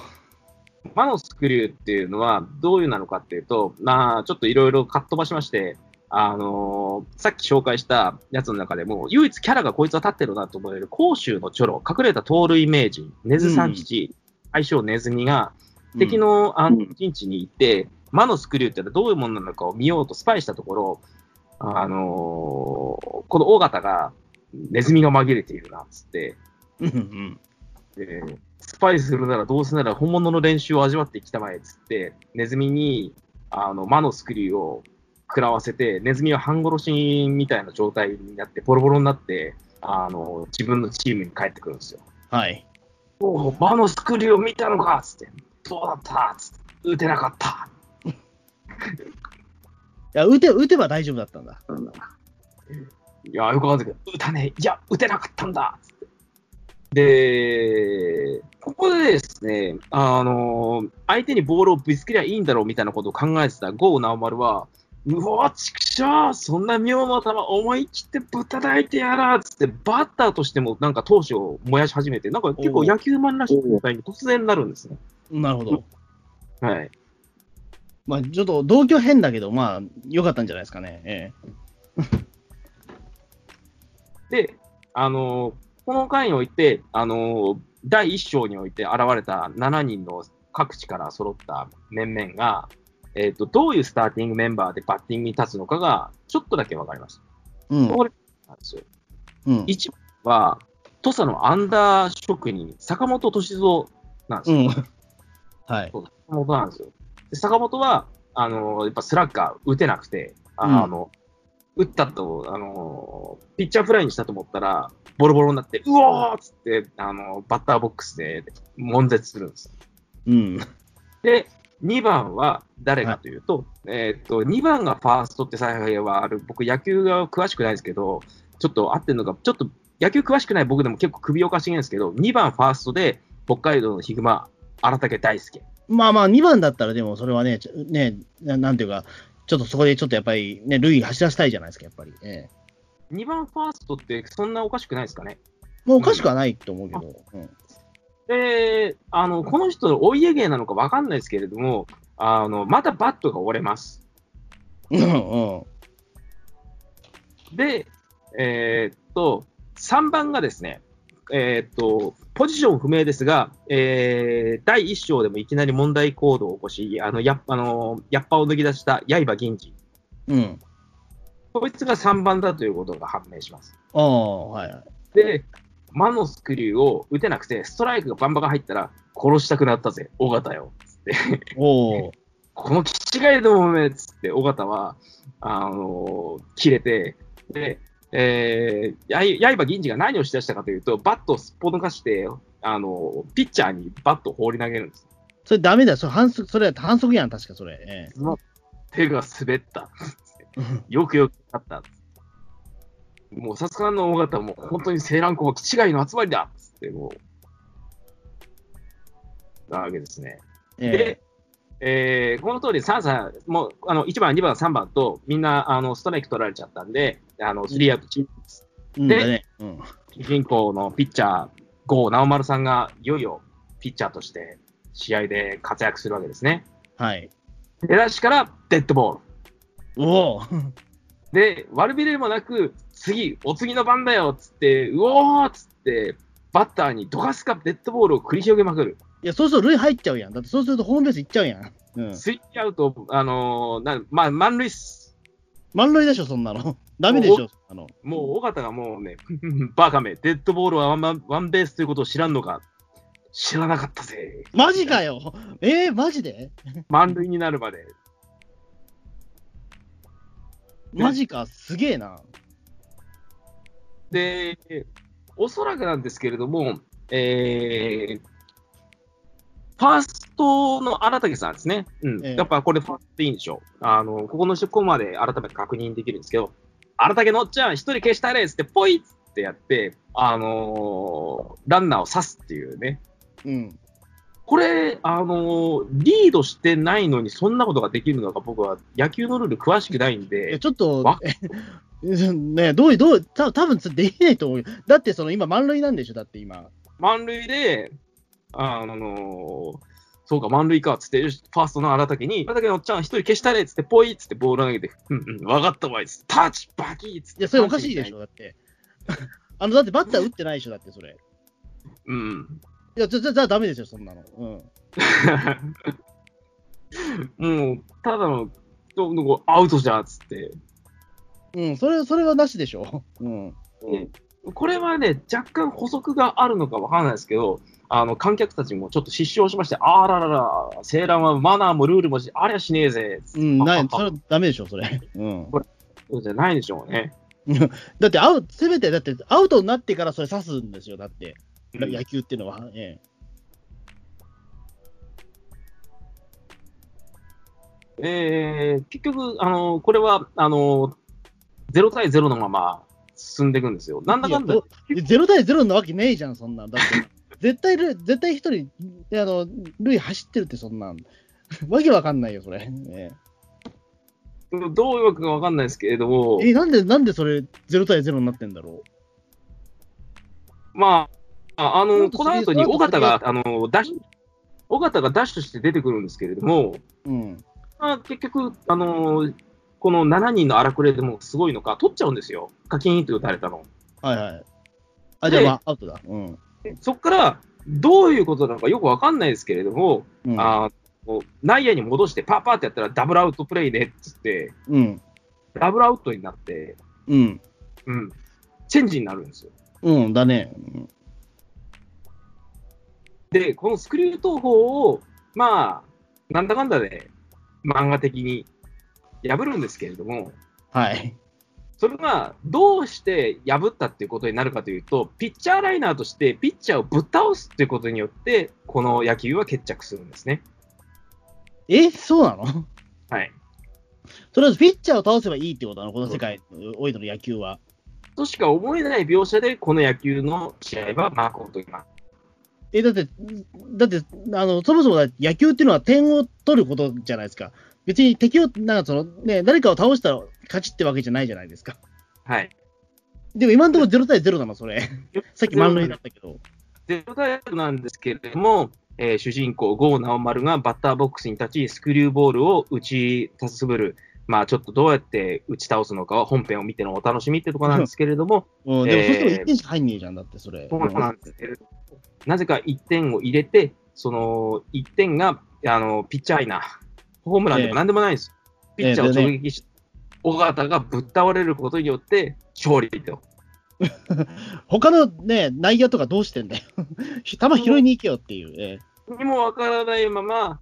C: 魔のスクリューっていうのはどういうなのかっていうと、まあ、ちょっといろいろかっ飛ばしまして、あのーさっき紹介したやつの中でも、唯一キャラがこいつは立ってるなと思える甲州のチョロ、隠れた盗塁名人、根津三吉、愛称ネズミが、敵の陣地に行って、魔のスクリューってどういうものなのかを見ようとスパイしたところ、あのーこの尾形が、ネズミが紛れているなっつって。でスパイするならどうせなら本物の練習を味わってきたまえっつって、ネズミにあの魔のスクリューを食らわせて、ネズミは半殺しみたいな状態になって、ボロボロになって、あの自分のチームに帰ってくるんですよ。
B: はい。
C: おお、魔のスクリューを見たのかっつって、どうだった？っつって、打てなかった。
B: いや、打て、打てば大丈夫だったんだ。
C: いや、よくわかんないけど、打たねえ、いや、打てなかったんだつってで、ここでですね、あの相手にボールをぶつけりゃいいんだろうみたいなことを考えてた郷直丸は、うわ、ちくしょう、そんな妙な球思い切ってぶったたいてやらっつって、バッターとしてもなんか闘志を燃やし始めて、なんか結構野球マンらしい状態に突然なるんですね。
B: なるほど。
C: はい。
B: まあ、ちょっと同居変だけど、まあ、良かったんじゃないですかね。え [laughs]
C: で、あのこの回において、あの第1章において現れた7人の各地から揃った面々が、えーと、どういうスターティングメンバーでバッティングに立つのかが、ちょっとだけ分かりました。
B: えうん。
C: これなんですよ。
B: うん。
C: 1番は、土佐のアンダー職人、坂本敏三なんですよ。
B: うん。はい。
C: 坂本なんですよ。で坂本は、あのやっぱスラッガー打てなくて、あの、打ったと、あのピッチャーフライにしたと思ったら、ボロボロになって、うおーっつって、あのバッターボックスで悶絶するんです。
B: うん。
C: で、2番は誰かというと、えーっと、2番がファーストって采配はある、僕野球が詳しくないですけど、ちょっと合ってるのか、ちょっと野球詳しくない僕でも結構首をかしげるんですけど、2番ファーストで北海道のヒグマ、荒竹大輔。
B: まあまあ、2番だったら、でもそれはね、ねな、なんていうか、ちょっとそこでちょっとやっぱりね、塁走らせたいじゃないですか、やっぱり。ええ
C: 2番ファーストってそんなおかしくないですかね？
B: もうおかしくはないと思うけど。うん。
C: で、あの、この人のお家芸なのかわかんないですけれども、あの、またバットが折れます。
B: うんうん。
C: で、えーっと、3番がですね、えーっと、ポジション不明ですが、えー第1章でもいきなり問題行動を起こし、あの、やあのやっぱを脱ぎ出した刃銀次。
B: うん。
C: こいつが3番だということが判明します。
B: ああ、はいはい。
C: で、魔のスクリューを打てなくて、ストライクがバンバン入ったら、殺したくなったぜ、尾形よ。つって。
B: おお。
C: この気違いどもめっつって、尾形は、あのー切れて、で、えー、や刃銀次が何をしだしたかというと、バットをすっぽ抜かして、あのーピッチャーにバットを放り投げるんです。
B: それダメだよ。それ反則、それ反則やん、確かそれ。え
C: 手が滑った。
B: え [laughs]
C: よくよくなった。もうさすがの尾形も本当に青蘭校は気違いの集まりだっつって、もう、なわけですね。
B: え
C: で、えーこの通り、3歳、もうあの1番、2番、3番と、みんなあのストライク取られちゃったんで、あのスリーアウトチームです。で
B: うんだね。うん。
C: 主人公のピッチャー、郷直丸さんがいよいよピッチャーとして試合で活躍するわけですね。
B: はい。
C: 出だしからデッドボール。
B: おお。
C: で、悪びれもなく、次、お次の番だよっつって、うおーっつって、バッターにドカスカデッドボールを繰り広げまくる。
B: いや、そうすると塁入っちゃうやん。だってそうするとホームベース行っちゃうやん。うん。
C: スリーアウト、あのーなまあ、満塁っす。
B: 満塁でしょ、そんなの。ダメでしょ、そんなの。
C: もう、尾形がもうね、[laughs] バカめ、デッドボールはワンワンワンベースということを知らんのか。知らなかったぜ。
B: マジかよえー、マジで？
C: 満塁になるまで。
B: マジか、すげえな。
C: で、おそらくなんですけれども、えー、ファーストの荒竹さんですね。うん。
B: ええ
C: やっぱこれファーストでいいんでしょう。あの、ここのこまで改めて確認できるんですけど、荒竹のっちゃん、一人消したれっつって、ポイッってやって、あのーランナーを刺すっていうね。
B: うん。
C: これ、あのーリードしてないのにそんなことができるのか、僕は野球のルール詳しくないんで、
B: ちょっと [laughs] ねどういう、どう、た多分できないと思うよ。だって、その今、満塁なんでしょ、だって今。
C: 満塁で、あのーそうか、満塁かっつって、ファーストの荒竹に、荒竹のおっちゃん、一人消したれっつって、ポイっつってボール投げて、うんうん、分かったわいっつって、タッチ、バキッつって。
B: いや、それおかしいでしょ、だって。[laughs] あの、だってバッター打ってないでしょ、だってそれ。
C: うん。
B: いや、じゃ、じゃ、じゃあダメですよ、そんなの。うん。[laughs]
C: もう、ただの、どどこアウトじゃっつって。
B: うん、それ、それはなしでしょ。[laughs] うん。
C: でこれはね、若干補足があるのかわからないですけど、あの観客たちもちょっと失笑しまして、あららら、青蘭はマナーもルールもしありゃしねえぜ、
B: うん、ない、そ
C: あ
B: れはダメでしょ、それ。うん。
C: そうじゃないでしょうね。[laughs]
B: だって、アウト、せめて、だって、アウトになってからそれ刺すんですよ、だって。
C: うん
B: 野球っていうのは。え
C: えー結局、あのこれはあの0対0のまま進んでいくんですよ。なんだかんだ
B: ど、0対0なわけねえじゃん、そんなん。だって、[laughs] 絶対ル、絶対一人、あの、塁走ってるって、そんなん。[laughs] わけわかんないよ、それ。え
C: どういうわけかわかんないですけれども、
B: え、なんで、なんでそれ、0対0になってんだろ
C: まあ、ああのこの後に尾形があのダッシュ尾形がダッシュして出てくるんですけれども、
B: う。うん。
C: まあ、結局、あのーこの7人の荒くれでもすごいのか、取っちゃうんですよ、カキーンと打たれたの。
B: はいはい。あ、じゃあ、
C: で
B: まあ、アウトだ。うん。
C: そこからどういうことなのかよくわかんないですけれども、
B: うん。
C: あの内野に戻して、パーパーってやったらダブルアウトプレイねっつって、
B: うん。
C: ダブルアウトになって、
B: うん。
C: うん、チェンジになるんですよ。
B: うん、だね。うん
C: で、このスクリュー投法を、まあ、なんだかんだで漫画的に破るんですけれども、
B: はい。
C: それがどうして破ったっていうことになるかというと、ピッチャーライナーとしてピッチャーをぶっ倒すっていうことによって、この野球は決着するんですね。
B: え、そうなの？
C: はい。
B: とりあえずピッチャーを倒せばいいってことなの？この世界においての野球は。
C: としか思えない描写で、この野球の試合は幕を閉じます。
B: え、だって、だって、あの、そもそもだ野球っていうのは点を取ることじゃないですか。別に敵を、なんかその、ね、誰かを倒したら勝ちってわけじゃないじゃないですか。
C: はい。
B: でも今のところ0対0なの、それ。[laughs] さっき満塁だったけど。
C: ゼロ対0なんですけれども、えー主人公、郷直丸がバッターボックスに立ち、スクリューボールを打ちつぶる、まあ、ちょっとどうやって打ち倒すのかは本編を見てのお楽しみってところなんですけれども、
B: うん、でも
C: えー
B: そうすると1点しか入んねえじゃん、だってそれ。
C: そうなんですけれども、なぜか1点を入れて、その1点があのピッチャーイナー、ホームランでもなんでもないんですよ。ピッチャーを直撃し、尾形がぶっ倒れることによって勝利と。[laughs]
B: 他のね、内野とかどうしてんだよ。[laughs] 球拾いに行けよっていう。え
C: にもわからないまま、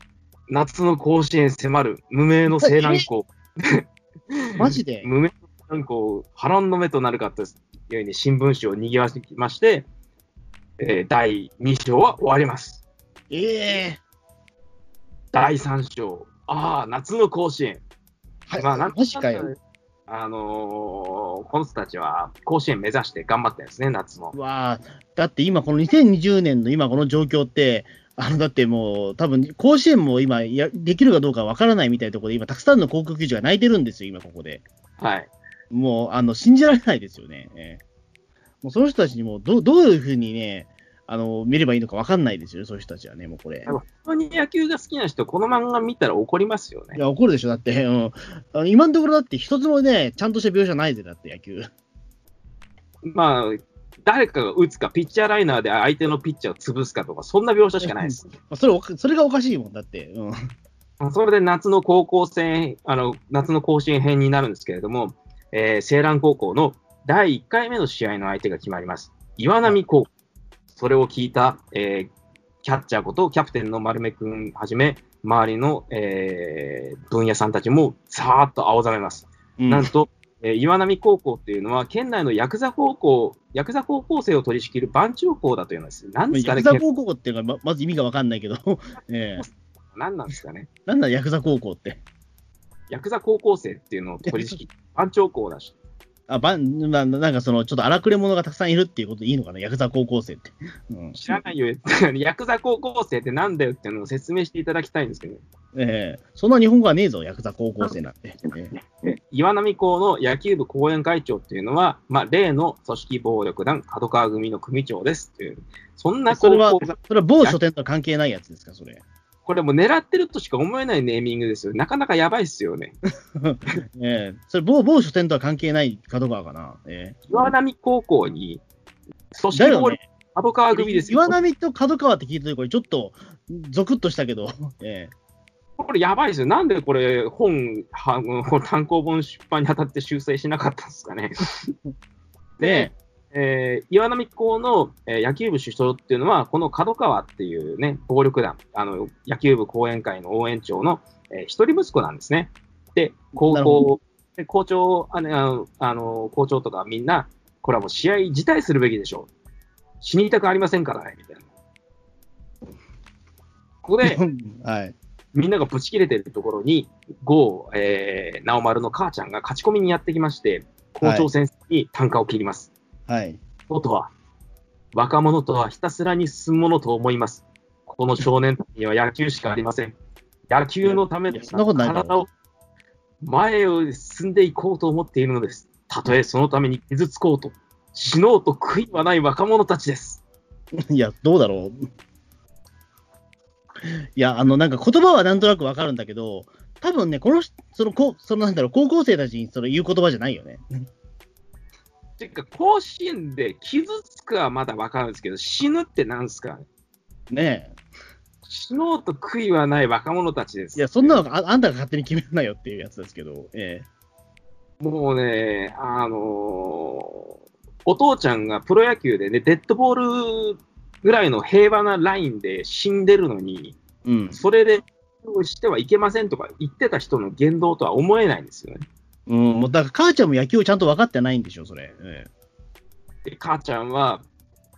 C: 夏の甲子園迫る無名の西南校。
B: えマジで？[laughs]
C: 無名の西南校、波乱の目となるかというように新聞紙を賑わしてきまして、えー第2章は終わります。
B: ええ
C: 第3章、ああ、夏の甲子園。
B: はい
C: まあ、なん
B: マジかよ。
C: あのーこの人たちは甲子園目指して頑張ってるんですね、夏の。
B: うわあだって今、この2020年の今この状況って、あのだってもう、多分甲子園も今や、できるかどうかわからないみたいなところで、今、たくさんの広告記事が泣いてるんですよ、今ここで。
C: はい。
B: もう、あの、信じられないですよね。ええもうその人たちにもどう、どういうふうにね、あの、見ればいいのかわかんないですよね、そういう人たちはね、もうこれ。
C: 本当に野球が好きな人、この漫画見たら怒りますよね。
B: いや、怒るでしょ、だって、うん、あの今のところだって一つもね、ちゃんとした描写ないぜ、だって野球。
C: まあ、誰かが打つか、ピッチャーライナーで相手のピッチャーを潰すかとか、そんな描写しかないです。
B: まあそれそれがおかしいもんだって。うん。
C: それで夏の高校戦、あの夏の甲子園編になるんですけれども、えー、西蘭高校の第1回目の試合の相手が決まります。岩波高校。それを聞いた、えーキャッチャーことキャプテンの丸目くんはじめ、周りの、えー、分野さんたちもさーっと青ざめます。
B: うん
C: なんと、えー岩波高校っていうのは、県内のヤクザ高校、ヤクザ高校生を取り仕切る番長校だというんです。なんですかね、
B: ヤクザ高校っていうのがままず意味がわかんないけど、[laughs] ええ
C: なんなんですかね。
B: なんだヤクザ高校って。
C: ヤクザ高校生っていうのを取り仕切る番長校だし。
B: あ、ばん、ななんかその、ちょっと荒くれ者がたくさんいるっていうことでいいのかな、ヤクザ高校生って。うん、
C: 知らないよ。[laughs] ヤクザ高校生ってなんだよっていうのを説明していただきたいんですけどね。
B: ええそんな日本語はねえぞ、ヤクザ高校生なんて。ええ
C: で岩波校の野球部後援会長っていうのは、まあ、例の組織暴力団角川組の組長ですっていう、そんな高
B: それはそれは某書店とは関係ないやつですか、それ？
C: これもう狙ってるとしか思えないネーミングですよ。なかなかやばいっすよね。[laughs]
B: ええそれ某、某書店とは関係ない角川かな。え
C: 岩波高校に、組
B: えだよ
C: 織暴力
B: ね。
C: 角川組ですよ。
B: 岩波と角川って聞いたとこれちょっと、ゾクッとしたけど、え [laughs] え
C: これやばいですよ。なんでこれ本、[laughs] 単行本出版にあたって修正しなかったんですかね。で、えー岩波校の、えー野球部主将っていうのは、この角川っていうね、暴力団、あの野球部後援会の応援長の、えー一人息子なんですね。で、高校、で校長あの、あの校長とかみんな、これはもう試合辞退するべきでしょう。死にたくありませんからね、みたいな。ここで、[laughs]
B: はい。
C: みんながブチ切れてるところに、郷、えー、直丸の母ちゃんが勝ち込みにやってきまして、校長先生に単価を切ります。
B: はい。
C: ことは、若者とはひたすらに進むものと思います。この少年たちには野球しかありません。野球のために
B: いやそんなことないだろ
C: 体を前を進んでいこうと思っているのです。たとえそのために傷つこうと、死のうと悔いはない若者たちです。[laughs]
B: いや、どうだろう。いや、あの、なんか言葉はなんとなくわかるんだけど、多分ね、この人、その、こそのなんだろう、高校生たちにその言う言葉じゃないよね。
C: てか、甲子園で傷つくはまだわかるんですけど、死ぬってなんですか？
B: ね
C: 死のうと悔いはない若者たちで
B: え。
C: す。
B: いや、そんなのああんたが勝手に決めるなよっていうやつですけど、え
C: もうね、あのーお父ちゃんがプロ野球でね、デッドボールぐらいの平和なラインで死んでるのに、
B: えうん。
C: それでしてはいけませんとか言ってた人の言動とは思えないんですよね。
B: うん、もうだから母ちゃんも野球をちゃんと分かってないんでしょ、それ。え
C: で母ちゃんは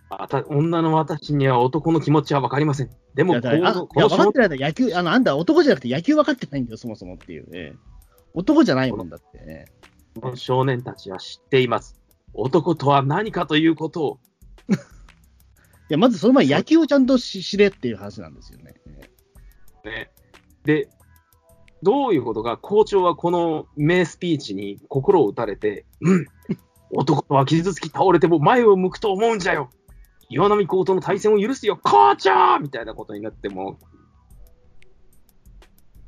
C: あた、女の私には男の気持ちは分かりません。でも、
B: いや分かってないんだ、野球、あの、あんた男じゃなくて野球分かってないんだよ、そもそもっていう。ええ男じゃないもんだって。ええ
C: この少年たちは知っています。男とは何かということを、[laughs]
B: いや、まずその前に野球をちゃんとし知れっていう話なんですよね。ええ
C: ね。で、どういうことか、校長はこの名スピーチに心を打たれて、うん、男とは傷つき倒れても前を向くと思うんじゃよ。岩波高との対戦を許すよ、校長みたいなことになっても、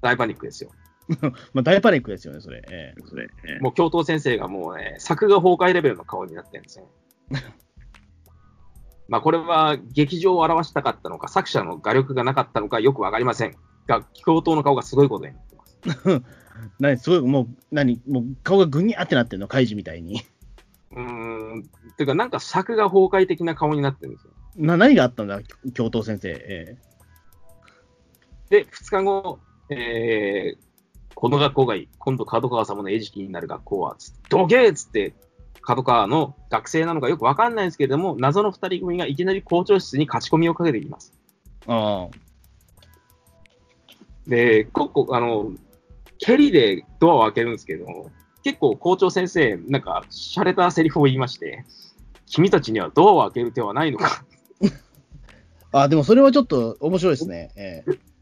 C: 大パニックですよ。[laughs]
B: まあ、大パニックですよね、それ。ええそれええ
C: もう教頭先生がもうね、作画崩壊レベルの顔になってるんですよ。[laughs] まあこれは劇場を表したかったのか、作者の画力がなかったのかよくわかりませんが、教頭の顔がすごいことになって。[laughs]
B: 何すごい、もう、何もう顔がぐにゃってなってるの、カイジみたいに。
C: うーん、ていうかなんか作画崩壊的な顔になってるんですよ。
B: な何があったんだ、教頭先生。え
C: で、2日後、えーこの学校がいい。今度角川様の餌食になる学校は、どけーっつって、角川の学生なのかよくわかんないんですけれども、謎の2人組がいきなり校長室に勝ち込みをかけてきます。
B: えああ。
C: で、ここ、あの、蹴りでドアを開けるんですけど、結構校長先生、なんか、洒落たセリフを言いまして、君たちにはドアを開ける手はないのか。
B: あ、でもそれはちょっと面白いですね。ええ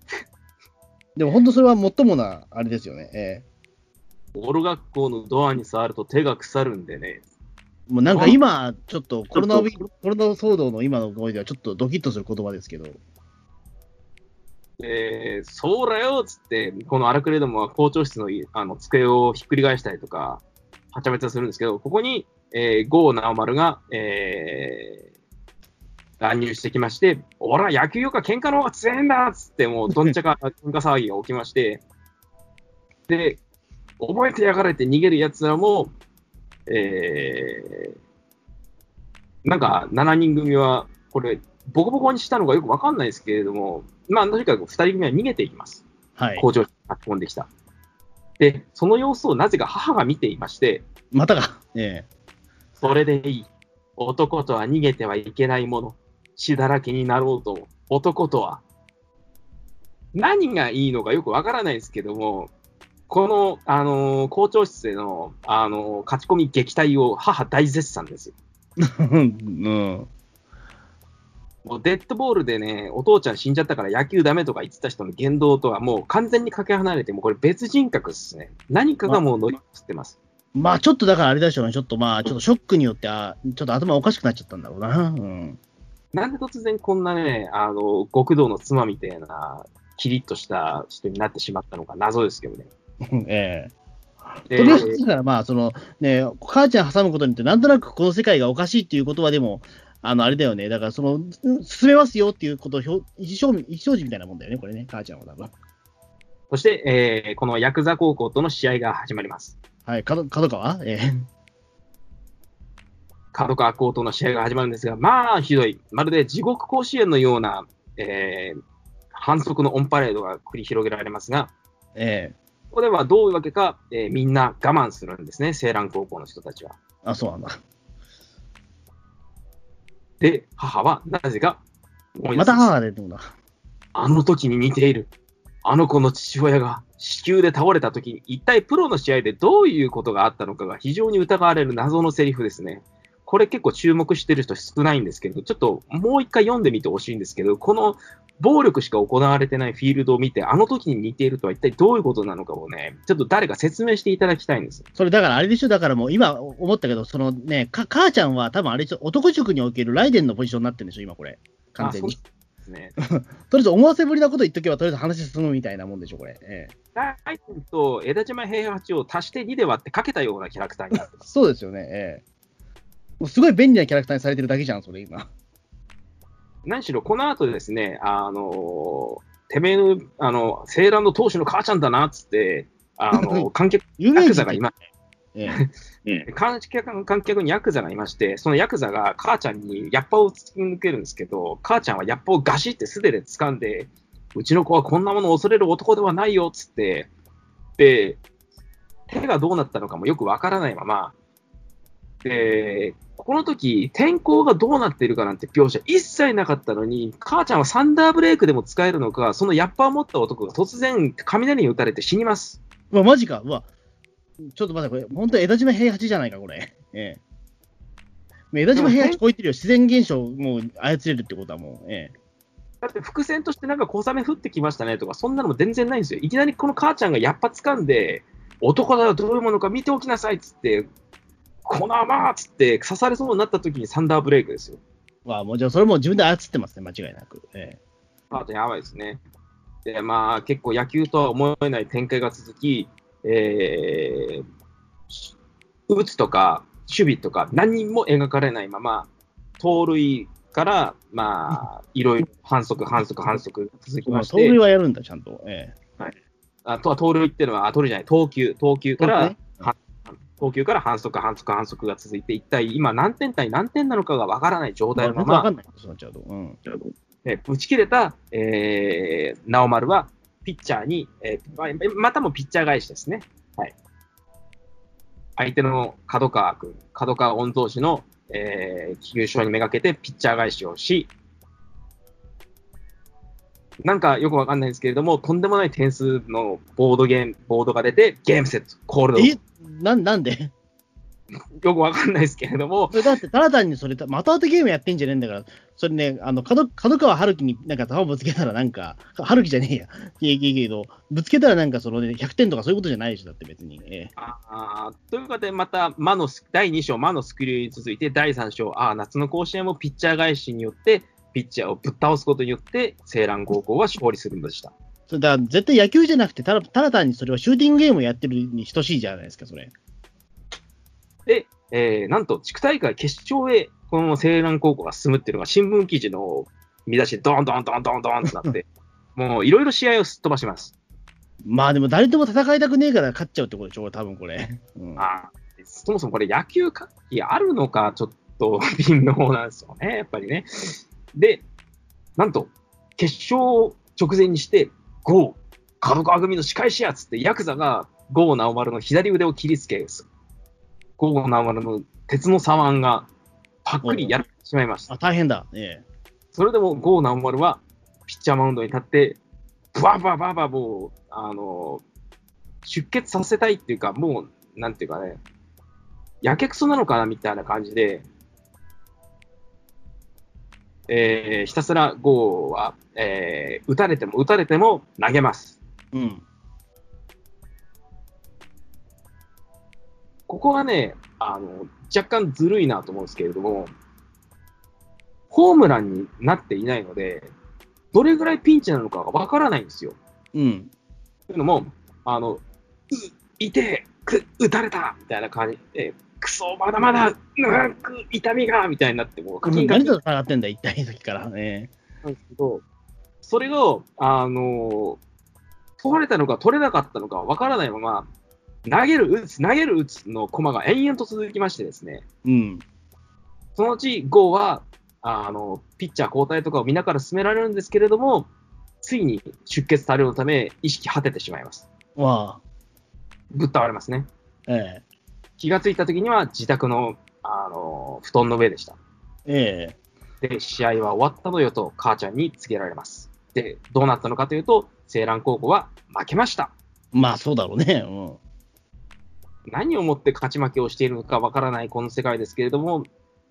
B: でも本当それはもっともな、あれですよね。え
C: オール学校のドアに触ると手が腐るんでね。
B: えもうなんか今、ちょっとコロナコロナ騒動の今の声ではちょっとドキッとする言葉ですけど。
C: で、そうだよっつって、この荒くれどもは校長室のあの机をひっくり返したりとか、はちゃめちゃするんですけど、ここに、えー、郷直丸が、えー乱入してきまして、おら、野球よか喧嘩の方が強いんだっつって、もうどんちゃか喧嘩騒ぎが起きまして、[laughs] で、覚えてやがれて逃げる奴らも、えーなんか7人組は、これ、ボコボコにしたのかよくわかんないですけれども、まあ、とにかく2人組は逃げていきます。
B: はい。
C: 工場に巻き込んできた。で、その様子をなぜか母が見ていまして、
B: またか。え
C: それでいい。男とは逃げてはいけないもの。血だらけになろうとも。男とは。何がいいのかよくわからないですけども、この、あのー校長室での、あのー勝ち込み撃退を母大絶賛ですよ。
B: え [laughs] うん。
C: もうデッドボールでね、お父ちゃん死んじゃったから野球ダメとか言ってた人の言動とはもう完全にかけ離れて、もうこれ別人格ですね。何かがもう乗り移ってます。
B: まあちょっとだからあれでしょうね。ちょっとまあ、ちょっとショックによって、あちょっと頭おかしくなっちゃったんだろうな。うん。
C: なんで突然こんなね、あの、極道の妻みたいな、キリッとした人になってしまったのか謎ですけどね。[laughs]
B: ええ
C: で
B: とりあえず、だからまあ、そのね、母ちゃん挟むことによって、なんとなくこの世界がおかしいっていうことはでも、あの、あれだよね。だから、その、うん進めますよっていうことを表、意思表明、意思表示みたいなもんだよね、これね、母ちゃんは多分。
C: そして、えーこのヤクザ高校との試合が始まります。
B: はい、角角川？ええ
C: 角川高校との試合が始まるんですが、まあ、ひどい。まるで地獄甲子園のような、えー反則のオンパレードが繰り広げられますが、
B: ええ
C: ここではどういうわけか、えーみんな我慢するんですね、青蘭高校の人たちは。
B: あ、そうなんだ。
C: で、母はなぜか思い出
B: ますた母。
C: あの時に似ている。あの子の父親が子宮で倒れた時に、一体プロの試合でどういうことがあったのかが非常に疑われる謎のセリフですね。これ結構注目してる人少ないんですけど、ちょっともう一回読んでみてほしいんですけど、この暴力しか行われてないフィールドを見て、あの時に似ているとは一体どういうことなのかをね、ちょっと誰か説明していただきたいんです。
B: それだからあれでしょ、だからもう今思ったけど、そのね、か母ちゃんは多分あれでしょ、男塾におけるライデンのポジションになってるんでしょ、今これ。完全に。
C: あそうですね。[laughs]
B: とりあえず思わせぶりなこと言っとけば、とりあえず話進むみたいなもんでしょ、これ。ええ
C: ライテンと枝島平八を足して2で割ってかけたようなキャラクターになってます。
B: そうですよね、ええもうすごい便利なキャラクターにされてるだけじゃん、それ今。
C: 何しろ、この後ですね、あのてめえの、あの、セーラーの当主の母ちゃんだなっつって、あの、[laughs] 観客、ヤクザがいま、
B: ええ。[laughs]
C: 観客観客にヤクザがいまして、そのヤクザが母ちゃんにヤッパを突き抜けるんですけど、母ちゃんはヤッパをガシって素手で掴んで、うちの子はこんなものを恐れる男ではないよっつって、で、手がどうなったのかもよくわからないまま、で、この時、天候がどうなっているかなんて描写一切なかったのに、母ちゃんはサンダーブレイクでも使えるのか、そのヤッパを持った男が突然雷に打たれて死にます。
B: うわ、マジか。うわ。ちょっと待って、これ、本当枝島平八じゃないか、これ。ええ。もう枝島平八超えてるよ。自然現象をもう操れるってことはもう、ええ。
C: だって伏線としてなんか小雨降ってきましたねとか、そんなのも全然ないんですよ。いきなりこの母ちゃんがやっぱ掴んで、男だよ、どういうものか見ておきなさいっつって、このまっつって刺されそうになった時にサンダーブレイクですよ。
B: わあ、もうじゃあそれも自分で操ってますね、間違いなく。え
C: あとやばいですね。で、まあ結構野球とは思えない展開が続き、えー、打つとか守備とか何も描かれないまま、盗塁から、まあ、いろいろ反則、反則、反則続
B: え。
C: きまして
B: まあ盗塁、はやるんだ、ちゃんと。え
C: あとは盗塁っていうのは、あ盗塁じゃない、投球、投球
B: え。
C: から、
B: ね
C: 投球から反則、反則、反則が続いて、一体今何点対何点なのかがわからない状態のまま、
B: まあ、わかんない。そうなっち
C: 切れた、えー、直丸は、ピッチャーに、えーままたもピッチャー返しですね。はい。相手の角川君、角川御曹司の、えー、優勝にめがけてピッチャー返しをし、なんかよくわかんないんですけれども、とんでもない点数のボードゲーム、ボードが出て、ゲームセット、コールド。
B: えなんなんで？
C: よくわかんないですけれども、
B: それだって、ただ単にそれ、また後ゲームやってんじゃねえんだから、それね、あの、角角川春樹になんか球ぶつけたらなんか、春樹じゃねえや、いやいやいやけど、ぶつけたらなんかそのね、100点とかそういうことじゃないでしょ、だって別に。ええ。
C: あーということで、また魔のス第2章、魔のスクリューに続いて、第3章、あー夏の甲子園もピッチャー返しによって、ピッチャーをぶっ倒すことによって、青蘭高校は勝利するのでした。
B: それだから絶対野球じゃなくてただ、ただ単にそれはシューティングゲームをやってるに等しいじゃないですか、それ。
C: で、えーなんと地区大会決勝へ、この青蘭高校が進むっていうのが、新聞記事の見出しで、ドンドンドンドンドンってなって、[laughs] もういろいろ試合をすっ飛ばします。
B: まあでも誰とも戦いたくねえから勝っちゃうってことでしょ、多分これ。うん、
C: あーそもそもこれ、野球関係あるのか、ちょっと [laughs] 微妙なんですよね、やっぱりね。で、なんと、決勝を直前にして、ゴー、角川組の仕返しやっつって、ヤクザがゴー直丸の左腕を切りつけ、ゴー直丸の鉄の左腕がパックリやられてしまいました
B: あ、。大変だ。え
C: それでもゴー直丸は、ピッチャーマウンドに立って、バーバーバーバーもう、あの、出血させたいっていうか、もう、なんていうかね、やけくそなのかなみたいな感じで、えーひたすらゴーは、えー打たれても打たれても投げます。
B: えうん。
C: ここはね、あの、若干ずるいなと思うんですけれども、ホームランになっていないので、どれぐらいピンチなのかがわからないんですよ。
B: うん。
C: というのも、あの、う、いて、く、撃たれたみたいな感じで、くそ、まだまだ、うん、く、痛みがみたいになって、もう、課金が
B: 何と戦ってんだ、一体、時からね。
C: なんですけど、それを、あの、取れたのか取れなかったのかわからないまま、投げる、打つ、投げる、打つのコマが延々と続きましてですね、
B: うん。
C: そのうち、ゴーは、あの、ピッチャー交代とかをみんなから進められるんですけれども、ついに出血多量のため、意識果ててしまいます。
B: わあ。
C: ぶっ倒れますね。
B: え
C: 気がついた時には自宅の、あの、布団の上でした。
B: ええ
C: で、試合は終わったのよと母ちゃんに告げられます。で、どうなったのかというと、青蘭高校は負けました。
B: えまあ、そうだろうね。うん。
C: 何をもって勝ち負けをしているのかわからないこの世界ですけれども、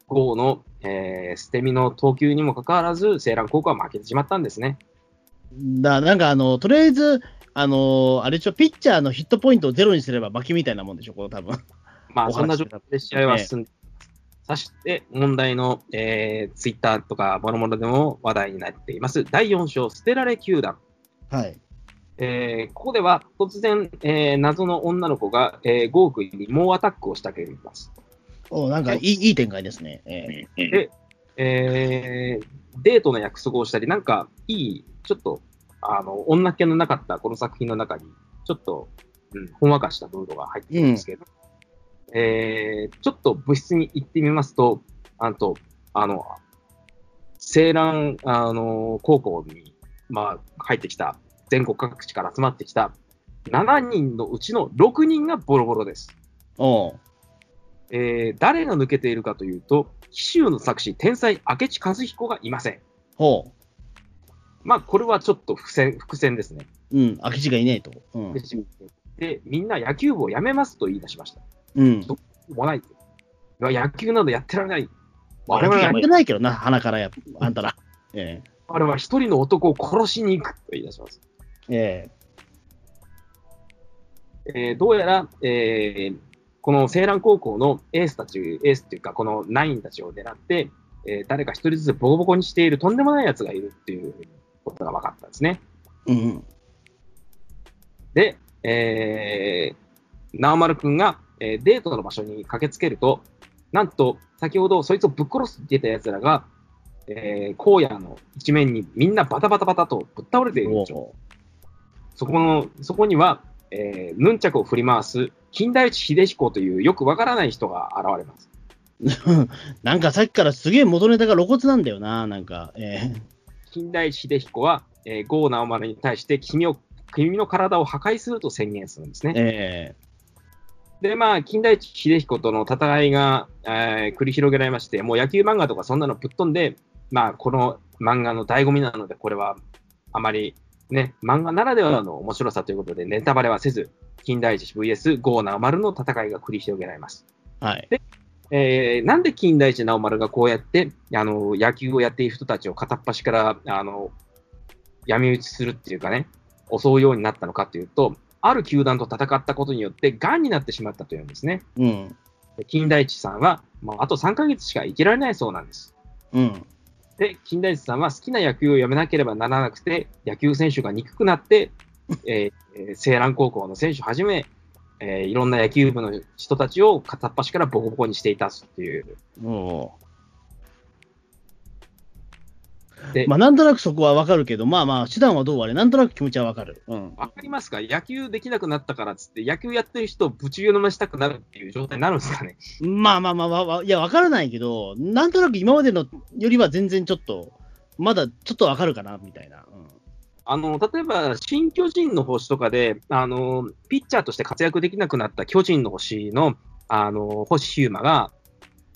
C: ゴーの、えー捨て身の投球にもかかわらず、青蘭高校は負けてしまったんですね。
B: だなんか、あの、とりあえず、あの、あれでしょ、ピッチャーのヒットポイントをゼロにすれば負けみたいなもんでしょ、これ多分。
C: まあ、そんな状況で試合は進んで、そして問題の、えー、ツイッターとか、もろもろでも話題になっています。第4章、捨てられ球団。
B: はい。
C: えーここでは突然、えー謎の女の子が、えー、ゴークに猛アタックをしたけます。
B: おなんかいい、いい展開ですね。ええ
C: で、えーデートの約束をしたり、なんかいい、ちょっと、あの、女気のなかったこの作品の中に、ちょっと、うん、ほんわかしたムードが入ってるんですけど、えーちょっと部室に行ってみますと、あと、あの、青蘭、あの、高校に、まあ、入ってきた、全国各地から集まってきた、7人のうちの6人がボロボロです。
B: おう
C: えー誰が抜けているかというと、紀州の作詞、天才明智和彦がいません。
B: ほ
C: まあ、これはちょっと伏線、伏線ですね。
B: う。うん。空き地がいねえと。うん。
C: で、みんな野球部を辞めますと言い出しました。
B: うん。
C: もうない野球などやってられない。我
B: 我々
C: は
B: ってないけどな、鼻からや、あんたら。[laughs] え
C: 我々は一人の男を殺しに行くと言い出します。
B: ええ
C: えーどうやら、えーこの青蘭高校のエースたち、エースっていうか、このナインたちを狙って、えー誰か一人ずつボコボコにしているとんでもない奴がいるっていうことが分かったんですね。
B: えうん。
C: で、えー、直丸くんが、えーデートの場所に駆けつけると、なんと、先ほどそいつをぶっ殺すって言った奴らが、えー、荒野の一面にみんなバタバタバタとぶっ倒れているんですよ。
B: おう
C: そこの、そこには、えー、ヌンチャクを振り回す、金田内秀彦というよくわからない人が現れます。[laughs]
B: なんかさっきからすげえ元ネタが露骨なんだよな、なんか。ええ
C: 金田内秀彦は、えー、郷直丸に対して君を、君の体を破壊すると宣言するんですね。
B: え
C: で、まあ、金田一秀彦との戦いが、えー繰り広げられまして、もう野球漫画とかそんなのぶっ飛んで、まあ、この漫画の醍醐味なので、これはあまりね、漫画ならではの面白さということで、ネタバレはせず、金田一 VS 郷直丸の戦いが繰り広げられます。
B: えはい。
C: えーなんで金田一直丸がこうやって、あの、野球をやっている人たちを片っ端から、あの、闇討ちするっていうかね、襲うようになったのかというと、ある球団と戦ったことによって、癌になってしまったというんですね。
B: うん。
C: で金田一さんは、まあ、あと3ヶ月しか生きられないそうなんです。
B: うん。
C: で、金田一さんは好きな野球をやめなければならなくて、野球選手が憎くなって、[laughs] えーえー青蘭高校の選手はじめ、えーいろんな野球部の人たちを片っ端からボコボコにしていたっていう。
B: まあ、なんとなくそこはわかるけど、まあまあ、手段はどうあれ、なんとなく気持ちはわかる。うん。
C: わかりますか？野球できなくなったからっつって、野球やってる人をぶち飲ましたくなるっていう状態になるんですかね？
B: まあまあまあ、いや、わからないけど、なんとなく今までのよりは全然ちょっと、まだちょっとわかるかな、みたいな。
C: あの、例えば、新巨人の星とかで、あの、ピッチャーとして活躍できなくなった巨人の星の、あの、星ヒューマが、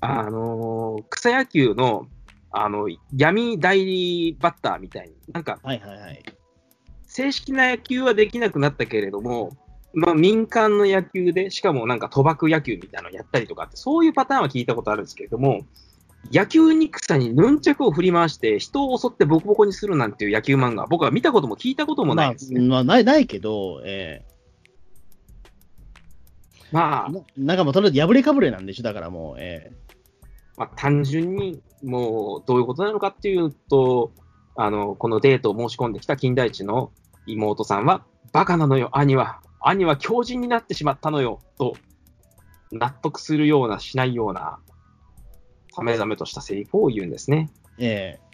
C: あの、草野球の、あの、闇代理バッターみたいに、なんか、
B: はいはいはい。
C: 正式な野球はできなくなったけれども、まあ、民間の野球で、しかもなんか賭博野球みたいなのをやったりとかって、そういうパターンは聞いたことあるんですけれども、野球憎さにヌンチャクを振り回して、人を襲ってボコボコにするなんていう野球漫画、僕は見たことも聞いたこともないですね。
B: まあ、まあ、ないないけど、え
C: まあ
B: え、ななんかもうとりあえず破れかぶれなんでしょ、だからもう、え
C: まあ、単純にもうどういうことなのかっていうと、あのこのデートを申し込んできた金田一の妹さんは、バカなのよ、兄は。兄は強靭になってしまったのよ、と、納得するような、しないような、ためざめとしたセリフを言うんですね。
B: ええ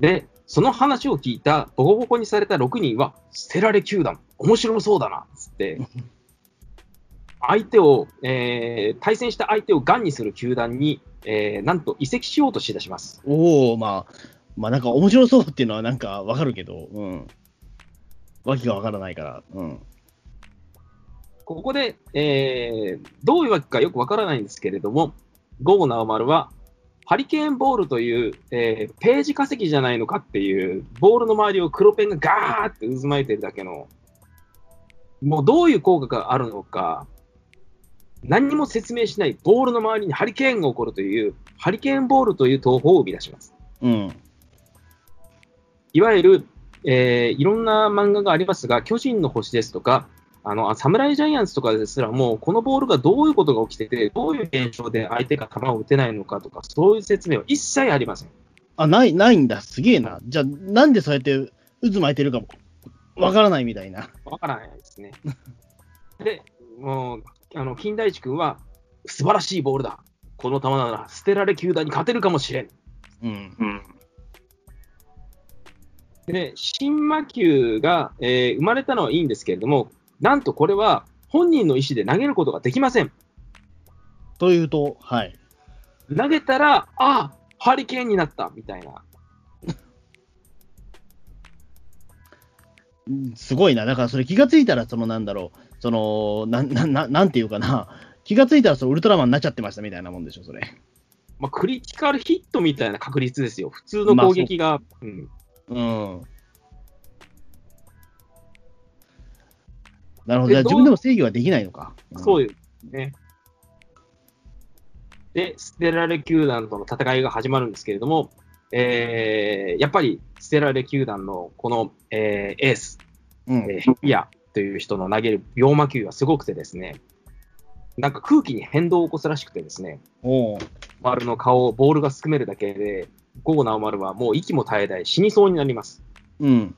C: で、その話を聞いた、ボコボコにされた6人は、捨てられ球団、面白そうだな、つって、[laughs] 相手を、えー対戦した相手をガンにする球団に、えーなんと移籍しようとしだします。
B: おおまあ、まあなんか面白そうっていうのはなんかわかるけど、うん。わけがわからないから、うん。
C: ここで、えーどういうわけかよくわからないんですけれども、郷直丸は、ハリケーンボールという、えーページ化石じゃないのかっていう、ボールの周りを黒ペンがガーって渦巻いてるだけの、もうどういう効果があるのか、何にも説明しないボールの周りにハリケーンが起こるという、ハリケーンボールという投法を生み出します。
B: うん。
C: いわゆる、えーいろんな漫画がありますが、巨人の星ですとか、あの、あ侍ジャイアンツとかですらもう、このボールがどういうことが起きてて、どういう現象で相手が球を打てないのかとか、そういう説明は一切ありません。
B: あ、ない、ないんだ。すげえな。じゃあ、なんでそうやって渦巻いてるかもわからないみたいな。
C: わからないですね。で、もう、あの、金田一君は、素晴らしいボールだ。この球なら捨てられ球団に勝てるかもしれん。
B: うん。
C: で、新魔球が、えー生まれたのはいいんですけれども、なんとこれは本人の意思で投げることができません。
B: というと、はい。
C: 投げたら、ああ、ハリケーンになったみたいな。
B: うんすごいな。だからそれ気がついたら、そのなんだろう、その、なん、なん、なんなんていうかな。気がついたらそのウルトラマンになっちゃってましたみたいなもんでしょ、それ。
C: まあ、クリティカルヒットみたいな確率ですよ。普通の攻撃が。うん
B: うん。なるほど。
C: で
B: じゃあ自分でも制御はできないのか。
C: そういうね。で、ステラレ球団との戦いが始まるんですけれども、えーやっぱりステラレ球団のこの、えーエース、
B: うん。
C: えーアという人の投げる病魔球はすごくてですね、なんか空気に変動を起こすらしくてですね、丸の顔をボールがすくめるだけで、郷直丸はもう息も絶え絶え死にそうになります。
B: うん。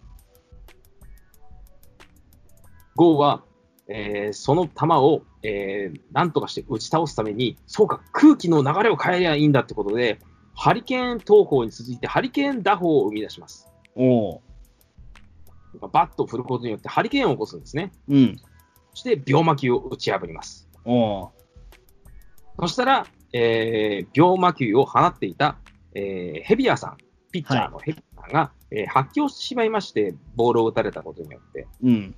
C: ゴーは、えーその球を、えー、なんとかして打ち倒すために、そうか、空気の流れを変えりゃいいんだってことで、ハリケーン投法に続いてハリケーン打法を生み出します。
B: おう
C: バットを振ることによってハリケーンを起こすんですね。
B: うん。
C: そして、病魔球を打ち破ります。
B: おう
C: そしたら、えー病魔球を放っていた、えーヘビアさん、ピッチャーのヘビアさんが、えー発狂してしまいまして、ボールを打たれたことによって。
B: うん。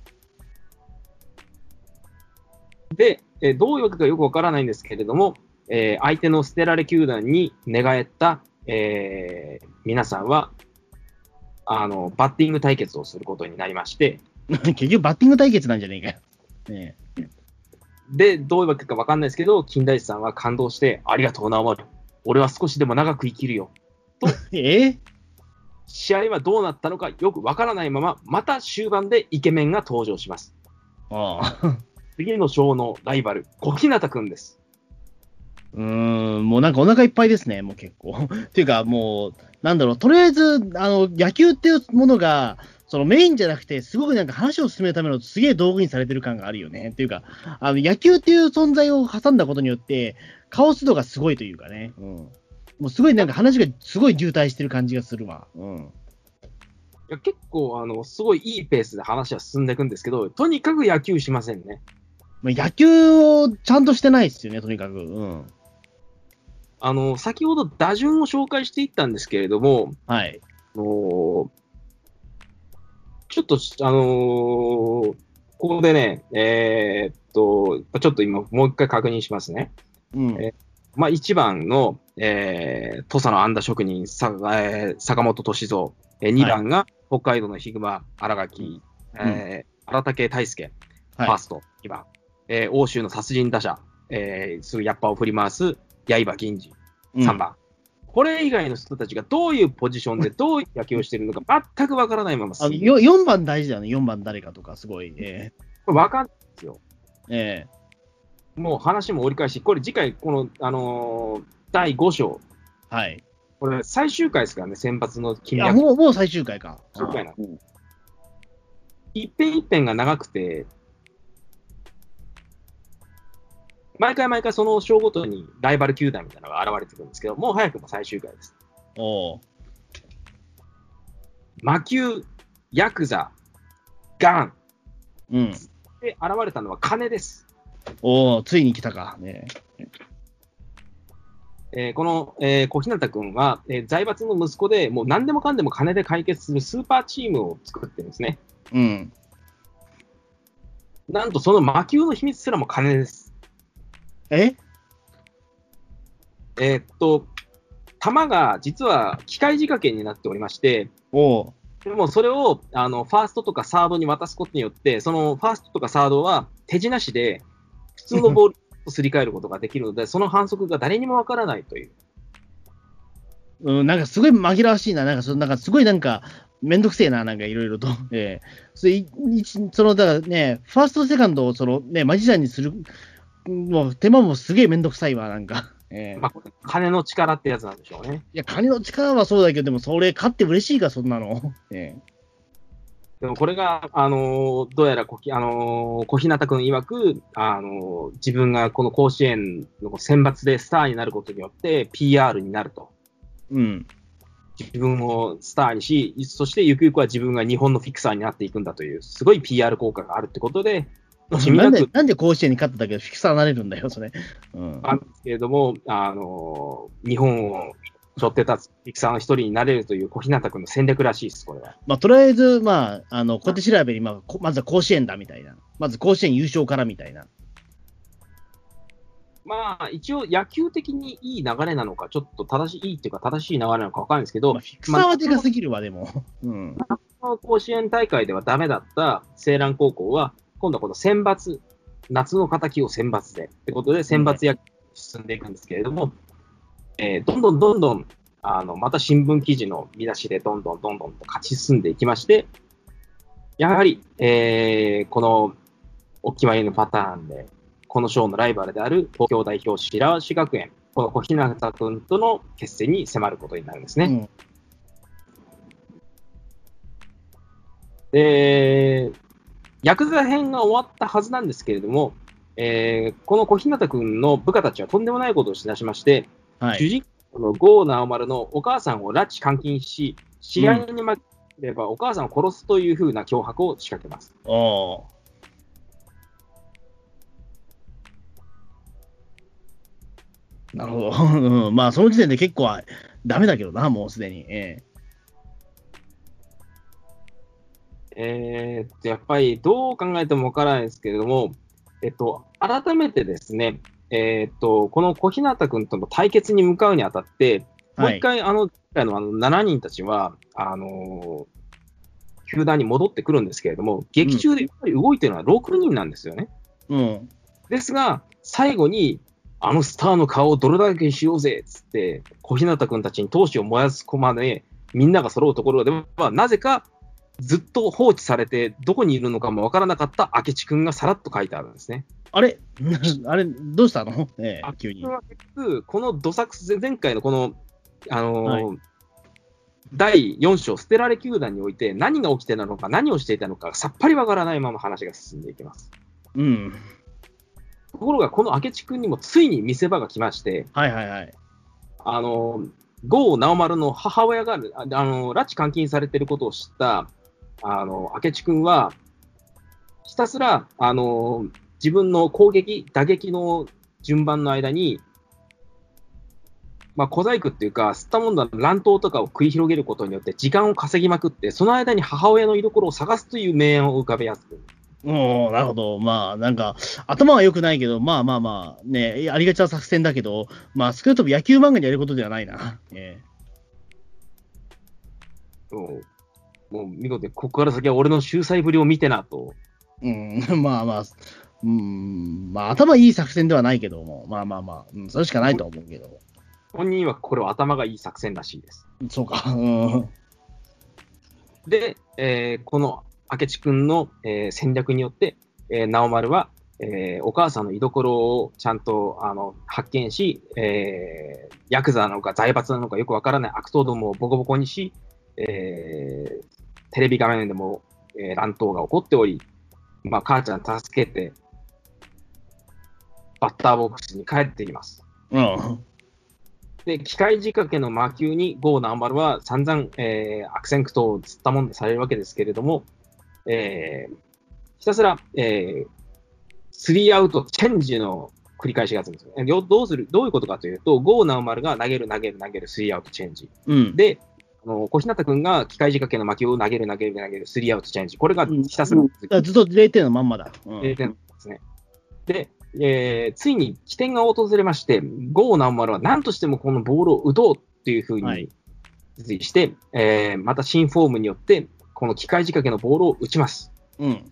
C: で、えーどういうわけかよくわからないんですけれども、えー相手の捨てられ球団に寝返った、えー皆さんは、あの、バッティング対決をすることになりまして、[laughs]
B: 結局バッティング対決なんじゃねえかよ。ね
C: で、どういうわけかわかんないですけど、金田一さんは感動して、ありがとうな、お前。俺は少しでも長く生きるよ。
B: え [laughs] え？
C: 試合はどうなったのかよくわからないまま、また終盤でイケメンが登場します。
B: ああ。[laughs]
C: 次の章のライバル、小日向くんです。
B: うーん、もうなんかお腹いっぱいですね、もう結構。[laughs] っていうか、もう、なんだろう、とりあえず、あの、野球っていうものが、そのメインじゃなくて、すごくなんか話を進めるためのすげえ道具にされてる感があるよね。っていうか、あの、野球っていう存在を挟んだことによって、カオス度がすごいというかね。うん。もうすごいなんか話がすごい渋滞してる感じがするわ。うん。
C: いや結構、あの、すごいいいペースで話は進んでいくんですけど、とにかく野球しませんね。
B: まあ、野球をちゃんとしてないですよね、とにかく。うん。
C: あの、先ほど打順を紹介していったんですけれども、
B: はい。
C: あのーちょっと、あのーここでね、えーっと、ちょっと今、もう一回確認しますね。
B: うん。
C: えまあ、1番の、えー、土佐の安打職人、さえー坂本敏三、えー、2番が北海道のヒグマ、荒垣、えー荒竹大輔、フ
B: はい
C: ァースト、2番、えー欧州の殺人打者、えー、すぐヤッパを振り回す、刃銀次、3番。これ以外の人たちがどういうポジションでどういう野球をしているのか全くわからないまま
B: あのよ 4, 番大事だよね、4番誰かとか、すごい。え
C: これわかんないですよ。
B: ええ
C: もう話も折り返し、これ次回、この、あのー第5章、
B: えはい。
C: これ最終回ですからね、選抜の金脈。
B: もう、もう最終回か。
C: 最終回な一辺一辺が長くて、毎回毎回その章ごとにライバル球団みたいなのが現れてくるんですけど、もう早くも最終回です。
B: おう
C: 魔球、ヤクザ、ガン
B: うん。
C: で現れたのは金です。
B: おおついに来たか。ね
C: えーこの、えー小日向君は、えー財閥の息子で、もう何でもかんでも金で解決するスーパーチームを作ってるんですね。
B: うん。
C: なんとその魔球の秘密すらも金です。
B: え？
C: えーっと、球が実は機械仕掛けになっておりまして、
B: おう
C: でもそれをあのファーストとかサードに渡すことによって、そのファーストとかサードは手品しで普通のボールをすり替えることができるので、[laughs] その反則が誰にもわからないという。
B: うん、なんかすごい紛らわしいな。なんかそ、なんかすごいなんか、めんどくせえな、なんかいろいろと。ええそれいいその、だからね、ファースト、セカンドをそのね、マジシャンにする、もう手間もすげえめんどくさいわ、なんか。[laughs] ええ
C: まあ、金の力ってやつなんでしょうね。
B: いや、金の力はそうだけど、でもそれ勝って嬉しいか、そんなの。[laughs] ええ
C: でもこれが、あのーどうやら小き、あのー小日向君曰く、あのー自分がこの甲子園の選抜でスターになることによって PR になると。
B: うん。
C: 自分をスターにし、そしてゆくゆくは自分が日本のフィクサーになっていくんだという、すごい PR 効果があるってことで、
B: なで
C: なんく、
B: なんで甲子園に勝っただけでフィクサーになれるんだよ、それ。うん。
C: あるんですけれども、あのー日本を背負って立つフィクサーの一人になれるという小日向君の戦略らしいです、これは。
B: まあ、とりあえず、まあ、あの、小手調べに、まあ、こまずは甲子園だみたいな。まず甲子園優勝からみたいな。
C: まあ、一応野球的にいい流れなのか、ちょっと正しい、いいっていうか正しい流れなのかわかんないですけど、
B: まあ、フィクサーはでかすぎるわ、でも。うん。
C: 甲子園大会ではダメだった西蘭高校は、今度はこの選抜、夏の敵を選抜で、ってことで選抜野球に進んでいくんですけれども、えーどんどんどんどん、あの、また新聞記事の見出しでどんどんどんどんと勝ち進んでいきまして、やはり、えーこの、お決まりのパターンで、この賞のライバルである東京代表白石学園、この小日向君との決戦に迫ることになるんですね。
B: うん
C: で、ヤクザ編が終わったはずなんですけれども、えーこの小日向君の部下たちはとんでもないことをしだしまして、
B: はい。
C: 主人公の郷直丸のお母さんを拉致監禁し、試合に負ければお母さんを殺すというふうな脅迫を仕掛けます。
B: おーなるほど。[laughs] うんまあ、その時点で結構はダメだけどな、もうすでに。え
C: えーっと、やっぱりどう考えてもわからないですけれども、えっと、改めてですね、えーっと、この小日向君との対決に向かうにあたって、
B: えはい。
C: もう一回、あの、前回のあの7人たちは、あのー球団に戻ってくるんですけれども、劇中でやっぱり動いてるのは6人なんですよね。
B: うん。
C: ですが、最後に、あのスターの顔をどれだけにしようぜっつって、小日向君たちに闘志を燃やす駒で、みんなが揃うところでは、なぜかずっと放置されて、どこにいるのかもわからなかった明智君がさらっと書いてあるんですね。
B: あれ？[laughs] あれ、どうしたの？ええ
C: あ
B: 急に
C: このどさくす、前回のこの、あのー
B: は
C: 第4章、捨てられ球団において、何が起きてたのか、何をしていたのか、さっぱりわからないまま話が進んでいきます。
B: うん。
C: ところが、この明智君にもついに見せ場が来まして、
B: はいはいはい。
C: あのー、郷直丸の母親が、ああのー拉致監禁されていることを知った、あのー明智君は、ひたすら、あのー自分の攻撃、打撃の順番の間に、まあ、小細工っていうか、吸ったもんだ乱闘とかを繰り広げることによって時間を稼ぎまくって、その間に母親の居所を探すという名案を浮かべやすく。
B: おーなるほど。まあ、なんか、頭は良くないけど、まあまあまあ、ね、ありがちな作戦だけど、まあ、少なくとも野球漫画にやることではないな。え
C: もう、もう見事に、ここから先は俺の秀才ぶりを見てなと。
B: えうん、[laughs] まあまあ、うん、まあ、頭いい作戦ではないけども、まあまあまあ、うん、それしかないとは思うけど。
C: 本人はこれは頭がいい作戦らしいです。
B: そうか。うん。
C: で、えーこの明智君の、えー戦略によって、えー直丸は、えーお母さんの居所をちゃんとあの発見し、えーヤクザなのか財閥なのかよくわからない悪党どもをボコボコにし、えーテレビ画面でも、えー乱闘が起こっており、まあ、母ちゃん助けて、バッターボックスに帰ってきます。
B: うん。
C: で、機械仕掛けの魔球にゴーナンバルは散々、えー悪戦苦闘をつったもんでされるわけですけれども、えーひたすら、えースリーアウトチェンジの繰り返しがあるんですよどうするどういうことかというと、ゴーナンバルが投げる、投げる、投げる、スリーアウトチェンジ。
B: うん。
C: で、あの小日向君が機械仕掛けの魔球を投げる、投げる、投げる、スリーアウトチェンジ。これがひたすら続き
B: だからずっと0点のまんまだ。うん
C: 0点ですね。で、えーついに起点が訪れまして、ゴーナンマルは何としてもこのボールを打とうっていうふう
B: はい
C: に決意して、えーまた新フォームによって、この機械仕掛けのボールを打ちます。
B: うん。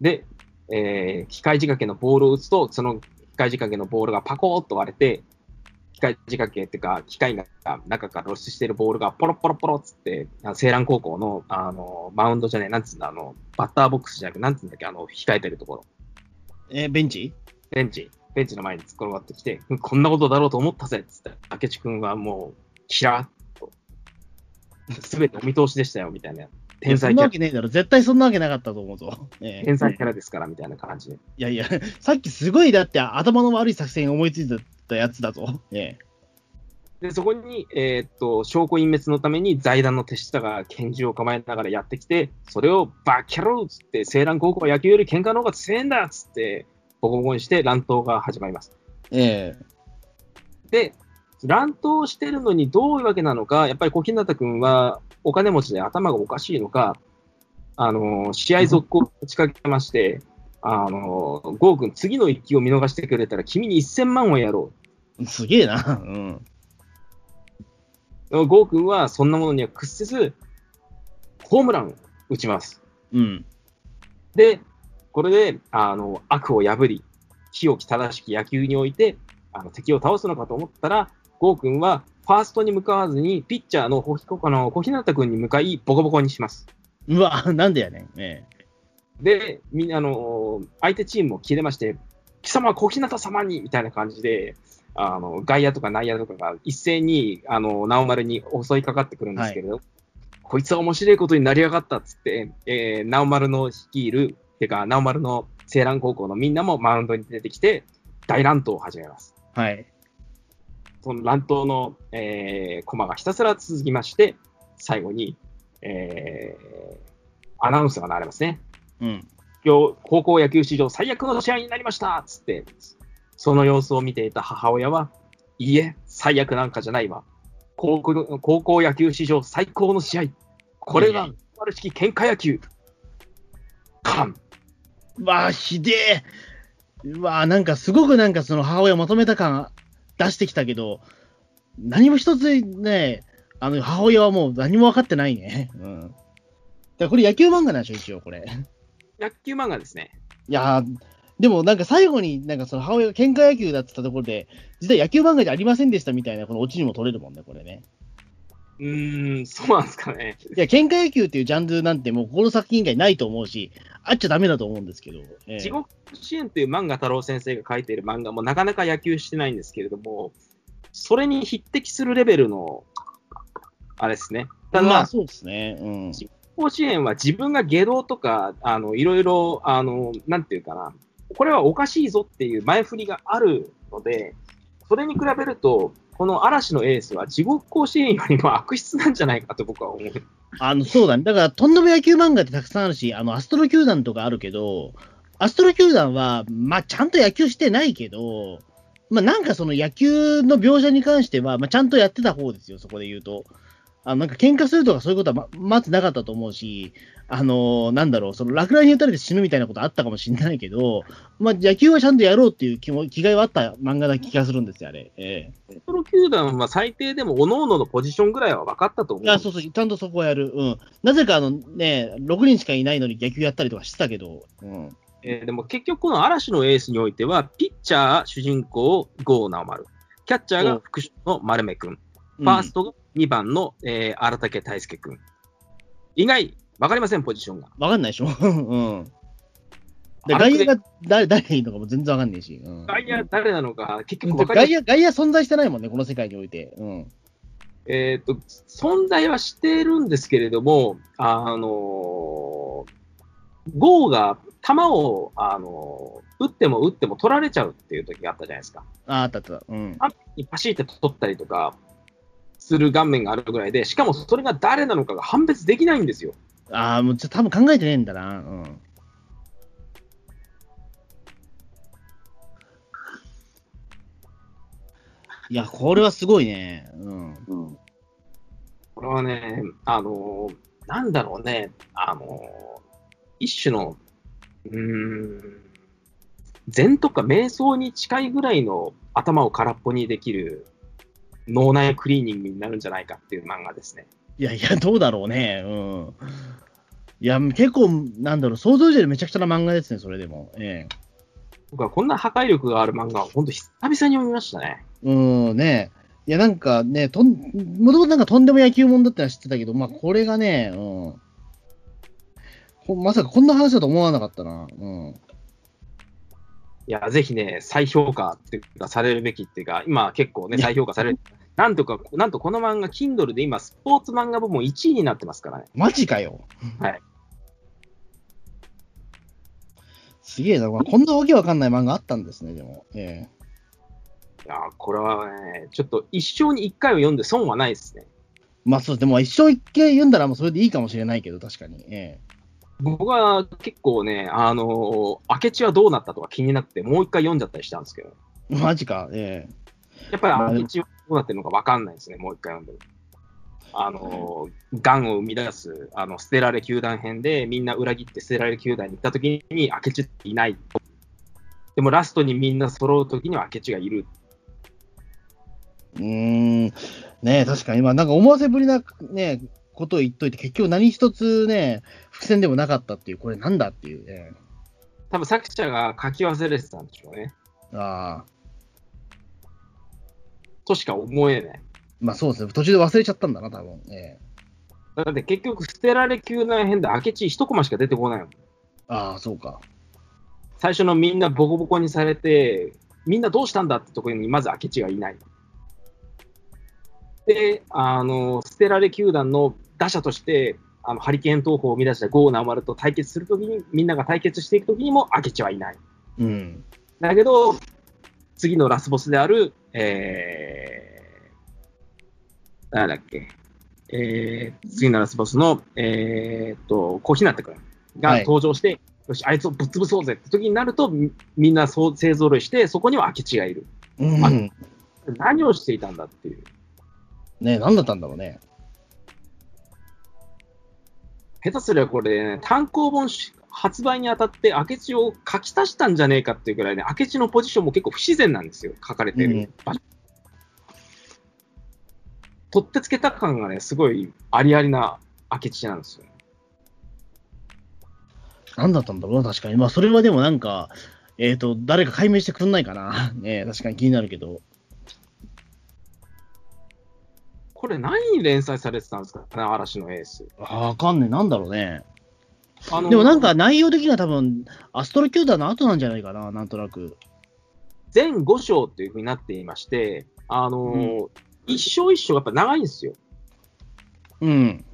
C: で、えー機械仕掛けのボールを打つと、その機械仕掛けのボールがパコーっと割れて、機械仕掛けっていうか、機械が中から露出しているボールがポロポロポロっつって、あ青蘭高校のあのマウンドじゃない、なんつうんだ、あのバッターボックスじゃなくて、なんつうんだっけ、あの控えてるところ。
B: えーベンチ？
C: ベンチ、ベンチの前に突っ転がってきて、うんこんなことだろうと思ったぜっつって、明智君はもう、キラーっと、すべてお見通しでしたよ、みたいな。天才
B: いやそんな
C: キャラ、
B: わけねえだろ。絶対そんなわけなかったと思うぞ。ええ
C: 天才キャラですから、みたいな感じで。
B: いやいや、さっきすごいだって頭の悪い作戦思いついたやつだぞ。え [laughs]
C: で、そこに、えーっと、証拠隠滅のために財団の手下が拳銃を構えながらやってきて、それをバキャローっつって、青蘭高校は野球より喧嘩の方が強いんだっつって、ボコボコにして乱闘が始まります。
B: ええ
C: で、乱闘してるのにどういうわけなのか、やっぱり小日向君はお金持ちで頭がおかしいのか、あの試合続行を打ちかけまして、あのゴー君、次の一球を見逃してくれたら、君に1000万をやろ
B: えすげえな。うん。
C: う。ゴー君はそんなものには屈せず、ホームランを打ちます。
B: うん。
C: で、これであの悪を破り、清き正しき野球においてあの敵を倒すのかと思ったら、ゴー君はファーストに向かわずに、ピッチャーの小日向君に向かい、ボコボコにします。
B: うわ、なんでやねん。え
C: で、みんな、あの相手チームも切れまして、貴様は小日向様にみたいな感じで、あの外野とか内野とかが一斉にあの直丸に襲いかかってくるんですけれど、こいつは面白いことになりやがったっつって、えー、直丸の率いる、てか、直丸の青蘭高校のみんなもマウンドに出てきて、大乱闘を始めます。
B: えはい。
C: その乱闘の、えー、コマがひたすら続きまして、最後に、えー、アナウンスが流れますね。
B: うん。
C: 今日、高校野球史上最悪の試合になりましたつって、その様子を見ていた母親は、いいえ、最悪なんかじゃないわ。高校高校野球史上最高の試合。これが丸式喧嘩野球。カン。
B: うわあ、ひでえ。うわあ、なんかすごくなんかその母親まとめた感出してきたけど、何も一つね、あの母親はもう何も分かってないね。うん。だこれ野球漫画なんでしょ、一応これ。
C: 野球漫画ですね。
B: いやーでもなんか最後になんかその母親が喧嘩野球だってたところで、実は野球漫画じゃありませんでしたみたいなこのオチにも取れるもんね、これね。
C: うーん、そうなんですかね。
B: いや、喧嘩野球っていうジャンルなんてもうこの作品以外ないと思うし、あっちゃダメだと思うんですけど。ええ
C: 地獄支援という漫画太郎先生が書いている漫画もなかなか野球してないんですけれども、それに匹敵するレベルの、あれですね。ただ、
B: まあそうですね。うん。
C: 甲子園は自分が下道とか、あの、いろいろ、あの、なんていうかな、これはおかしいぞっていう前振りがあるので、それに比べると、この嵐のエースは地獄甲子園よりも悪質なんじゃないかと僕は思う。
B: あの、そうだね。だから、とんでも野球漫画ってたくさんあるし、あの、アストロ球団とかあるけど、アストロ球団は、まあ、ちゃんと野球してないけど、まあ、なんかその野球の描写に関しては、まあ、ちゃんとやってた方ですよ、そこで言うと。あのなんか喧嘩するとかそういうことはままずなかったと思うし、あのーなんだろう、その落雷に打たれて死ぬみたいなことあったかもしれないけど、まあ、野球はちゃんとやろうっていう気も気概はあった漫画な気がするんですよ、あれ。ええ
C: プロ球団は最低でも、各々のポジションぐらいは分かったと思う。
B: いや、そうそう、ちゃんとそこはやる。うん。なぜかあのね、6人しかいないのに野球やったりとかしてたけど、うん。
C: えーでも結局、この嵐のエースにおいては、ピッチャー主人公、郷直丸、キャッチャーが副手の丸目君、ファーストが2番の、えー荒竹大輔君。以外、分かりません、ポジションが。
B: わかんないでしょ [laughs] うん。外野が誰誰がいいのかも全然わかんないし。うん、
C: 外野誰なのか、結局。
B: 外野外野存在してないもんね、この世界において。うん。
C: えっと、存在はしてるんですけれども、あのー、ゴーが球を、あのー打っても打っても取られちゃうっていう時があったじゃないですか。
B: ああったあった。うん。
C: あパシって取ったりとかする顔面があるぐらいで、しかもそれが誰なのかが判別できないんですよ。
B: ああ、もうちょ多分考えてねえんだな。うん。いや、これはすごいね。うん。
C: これはね、あのーなんだろうね、あのー一種の、うーん、禅とか瞑想に近いぐらいの頭を空っぽにできる脳内クリーニングになるんじゃないかっていう漫画ですね。
B: いやいや、どうだろうね。うん。いや、結構、なんだろう、想像以上にめちゃくちゃな漫画ですね、それでも。ええ。
C: 僕はこんな破壊力がある漫画を本当久々に読みましたね。
B: うん、ねいや、なんかね、とん、もともとなんかとんでも野球もんだってのは知ってたけど、まあ、これがね、うん。ほまさかこんな話だと思わなかったな。うん。
C: いや、ぜひね、再評価っていうか、されるべきっていうか、今結構ね、再評価される。なんとか、なんとこの漫画、Kindle で今、スポーツ漫画部門1位になってますからね。
B: マジかよ。
C: はい。
B: すげえな、こんなわけわかんない漫画あったんですね、でも。え
C: いや、これはね、ちょっと一生に一回を読んで損はないですね。
B: えまあそう、でも一生一回読んだらもうそれでいいかもしれないけど、確かに。え
C: 僕は結構ね、あのー明智はどうなったとか気になって、もう一回読んじゃったりしたんですけど、
B: えマジか？え
C: やっぱり明智はどうなってるのか分かんないですね、もう一回読んでも。あのー、癌を生み出す、あの、捨てられ球団編で、みんな裏切って捨てられ球団に行った時に、明智っていない。でもラストにみんな揃う時には明智がいる。
B: えうーん。ねえ、確かに。まあなんか思わせぶりなね、ことを言っといて、結局何一つね、伏線でもなかったっていう、これなんだっていうね。
C: 多分作者が書き忘れてたんでしょうね。
B: ああ。
C: としか思えない。
B: まあそうですね。途中で忘れちゃったんだな、多分。ええ
C: だって結局、捨てられ球団編で明智一コマしか出てこないもん。
B: ああ、そうか。
C: 最初のみんなボコボコにされて、みんなどうしたんだってところにまず明智がいない。で、あの、捨てられ球団の打者として、あのハリケーン投法を生み出した郷直丸と対決するときに、みんなが対決していくときにも明智はいない。
B: うん。
C: だけど、次のラスボスである、えー、誰だっけ、えー、次のラスボスの、えーっと、小日向君が
B: はい
C: 登場して、よし、あいつをぶっ潰そうぜって時になると、みみんなそう勢ぞろいして、そこには明智がいる。
B: うん。
C: 何をしていたんだっていう。
B: え、何だったんだろうね。
C: 下手すればこれ、ね、単行本発売にあたって明智を書き足したんじゃねえかっていうぐらいね、明智のポジションも結構不自然なんですよ、書かれてる場所。取ってつけた感がね、すごいありありな明智なんですよ。
B: 何だったんだろうな、確かに。まあそれはでもなんか、えっ、と、誰か解明してくんないかな。ね、確かに気になるけど。
C: これ何に連載されてたんですか？ね、嵐のエース。
B: ああ、わかんねえ。なんだろうね。
C: あの
B: でもなんか内容的には多分、アストロキューターの後なんじゃないかな、なんとなく。
C: 全5章っていうふうになっていまして、あのー一章一章やっぱ長いんですよ。
B: うん。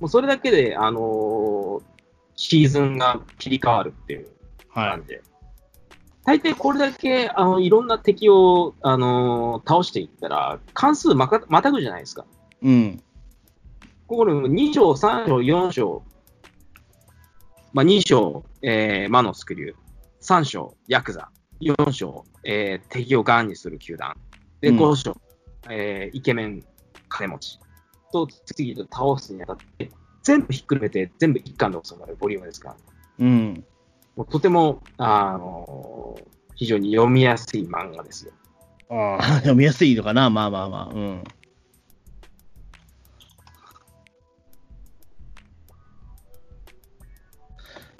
C: もうそれだけで、あのーシーズンが切り替わるっていう
B: は
C: 感じで。大抵これだけあのいろんな敵を、あのー倒していったら、関数まかまたぐじゃないですか。
B: い。うん。
C: ここで2章、3章、4章、まあ、2章、えー魔のスクリュー、3章、ヤクザ、4勝、えー敵をガンにする球団。で、
B: うん
C: 5勝、えーイケメン金持ちと次々と倒すにあたって、全部ひっくるめて、全部一巻で収まるボリュームですから、
B: うん。
C: とても、あのー非常に読みやすい漫画ですよ。
B: ああ、[laughs] 読みやすいのかな、まあまあまあ。うん。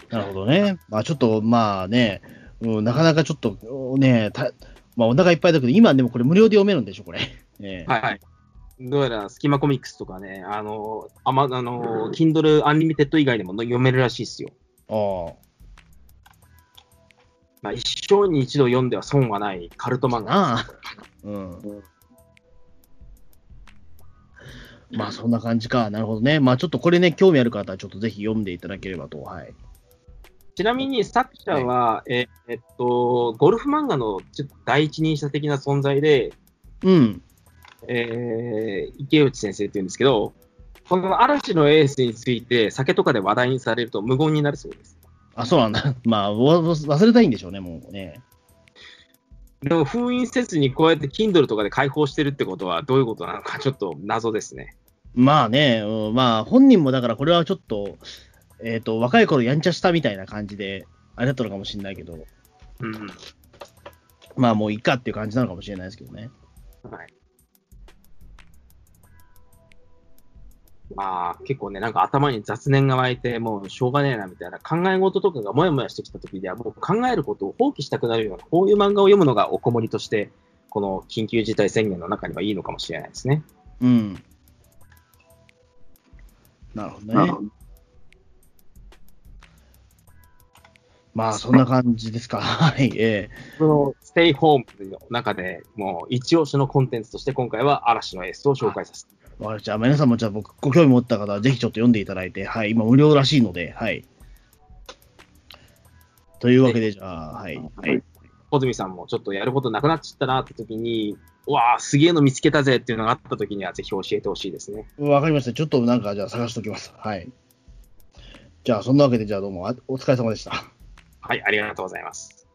B: なるほどね。まあちょっと、まあね、うん、なかなかちょっとね、たまあお腹いっぱいだけど、今でもこれ無料で読めるんでしょ、これ。え [laughs] え
C: はいはい。どうやら、スキマコミックスとかね、あのー、あま、あのー、Kindle Unlimited 以外でも読めるらしいですよ。
B: ああ。
C: まあ、一生に一度読んでは損はないカルト漫画。
B: まあそんな感じか。なるほどね。まあちょっとこれね、興味ある方はちょっとぜひ読んでいただければと。はい。
C: ちなみに作者は、ええっと、ゴルフ漫画のちょっと第一人者的な存在で、
B: うん。
C: えー池内先生って言うんですけど、この嵐のエースについて酒とかで話題にされると無言になるそうです。
B: あ、そうなんだ。[laughs] まあ、忘れたいんでしょうね、もうね。
C: でも封印せずにこうやって Kindle とかで開放してるってことはどういうことなのかちょっと謎ですね。
B: まあね、うんまあ本人もだからこれはちょっと、えっ、と、若い頃やんちゃしたみたいな感じで、あれだったのかもしれないけど、
C: うん。
B: まあもういいかっていう感じなのかもしれないですけどね。
C: はい。まあ、結構ね、なんか頭に雑念が湧いて、もうしょうがねえなみたいな考え事とかがもやもやしてきた時には、もう考えることを放棄したくなるような、こういう漫画を読むのがおこもりとして、この緊急事態宣言の中にはいいのかもしれないですね。
B: うん。なるほどね。まあそんな感じですか。[laughs] はい。ええ
C: このステイホームの中でもう一押しのコンテンツとして今回は嵐のエースを紹介させて
B: わかりました。じゃあ皆さんもじゃあ僕、ご興味持った方はぜひちょっと読んでいただいて、はい。今無料らしいので、はい。というわけで、じゃあ、はい。
C: はい。小泉さんもちょっとやることなくなっちゃったなって時に、うわあ、すげえの見つけたぜっていうのがあった時には、ぜひ教えてほしいですね。
B: わかりました。ちょっとなんか、じゃあ探しておきます。はい。じゃあ、そんなわけで、じゃあどうもあお疲れ様でした。
C: はい、ありがとうございます。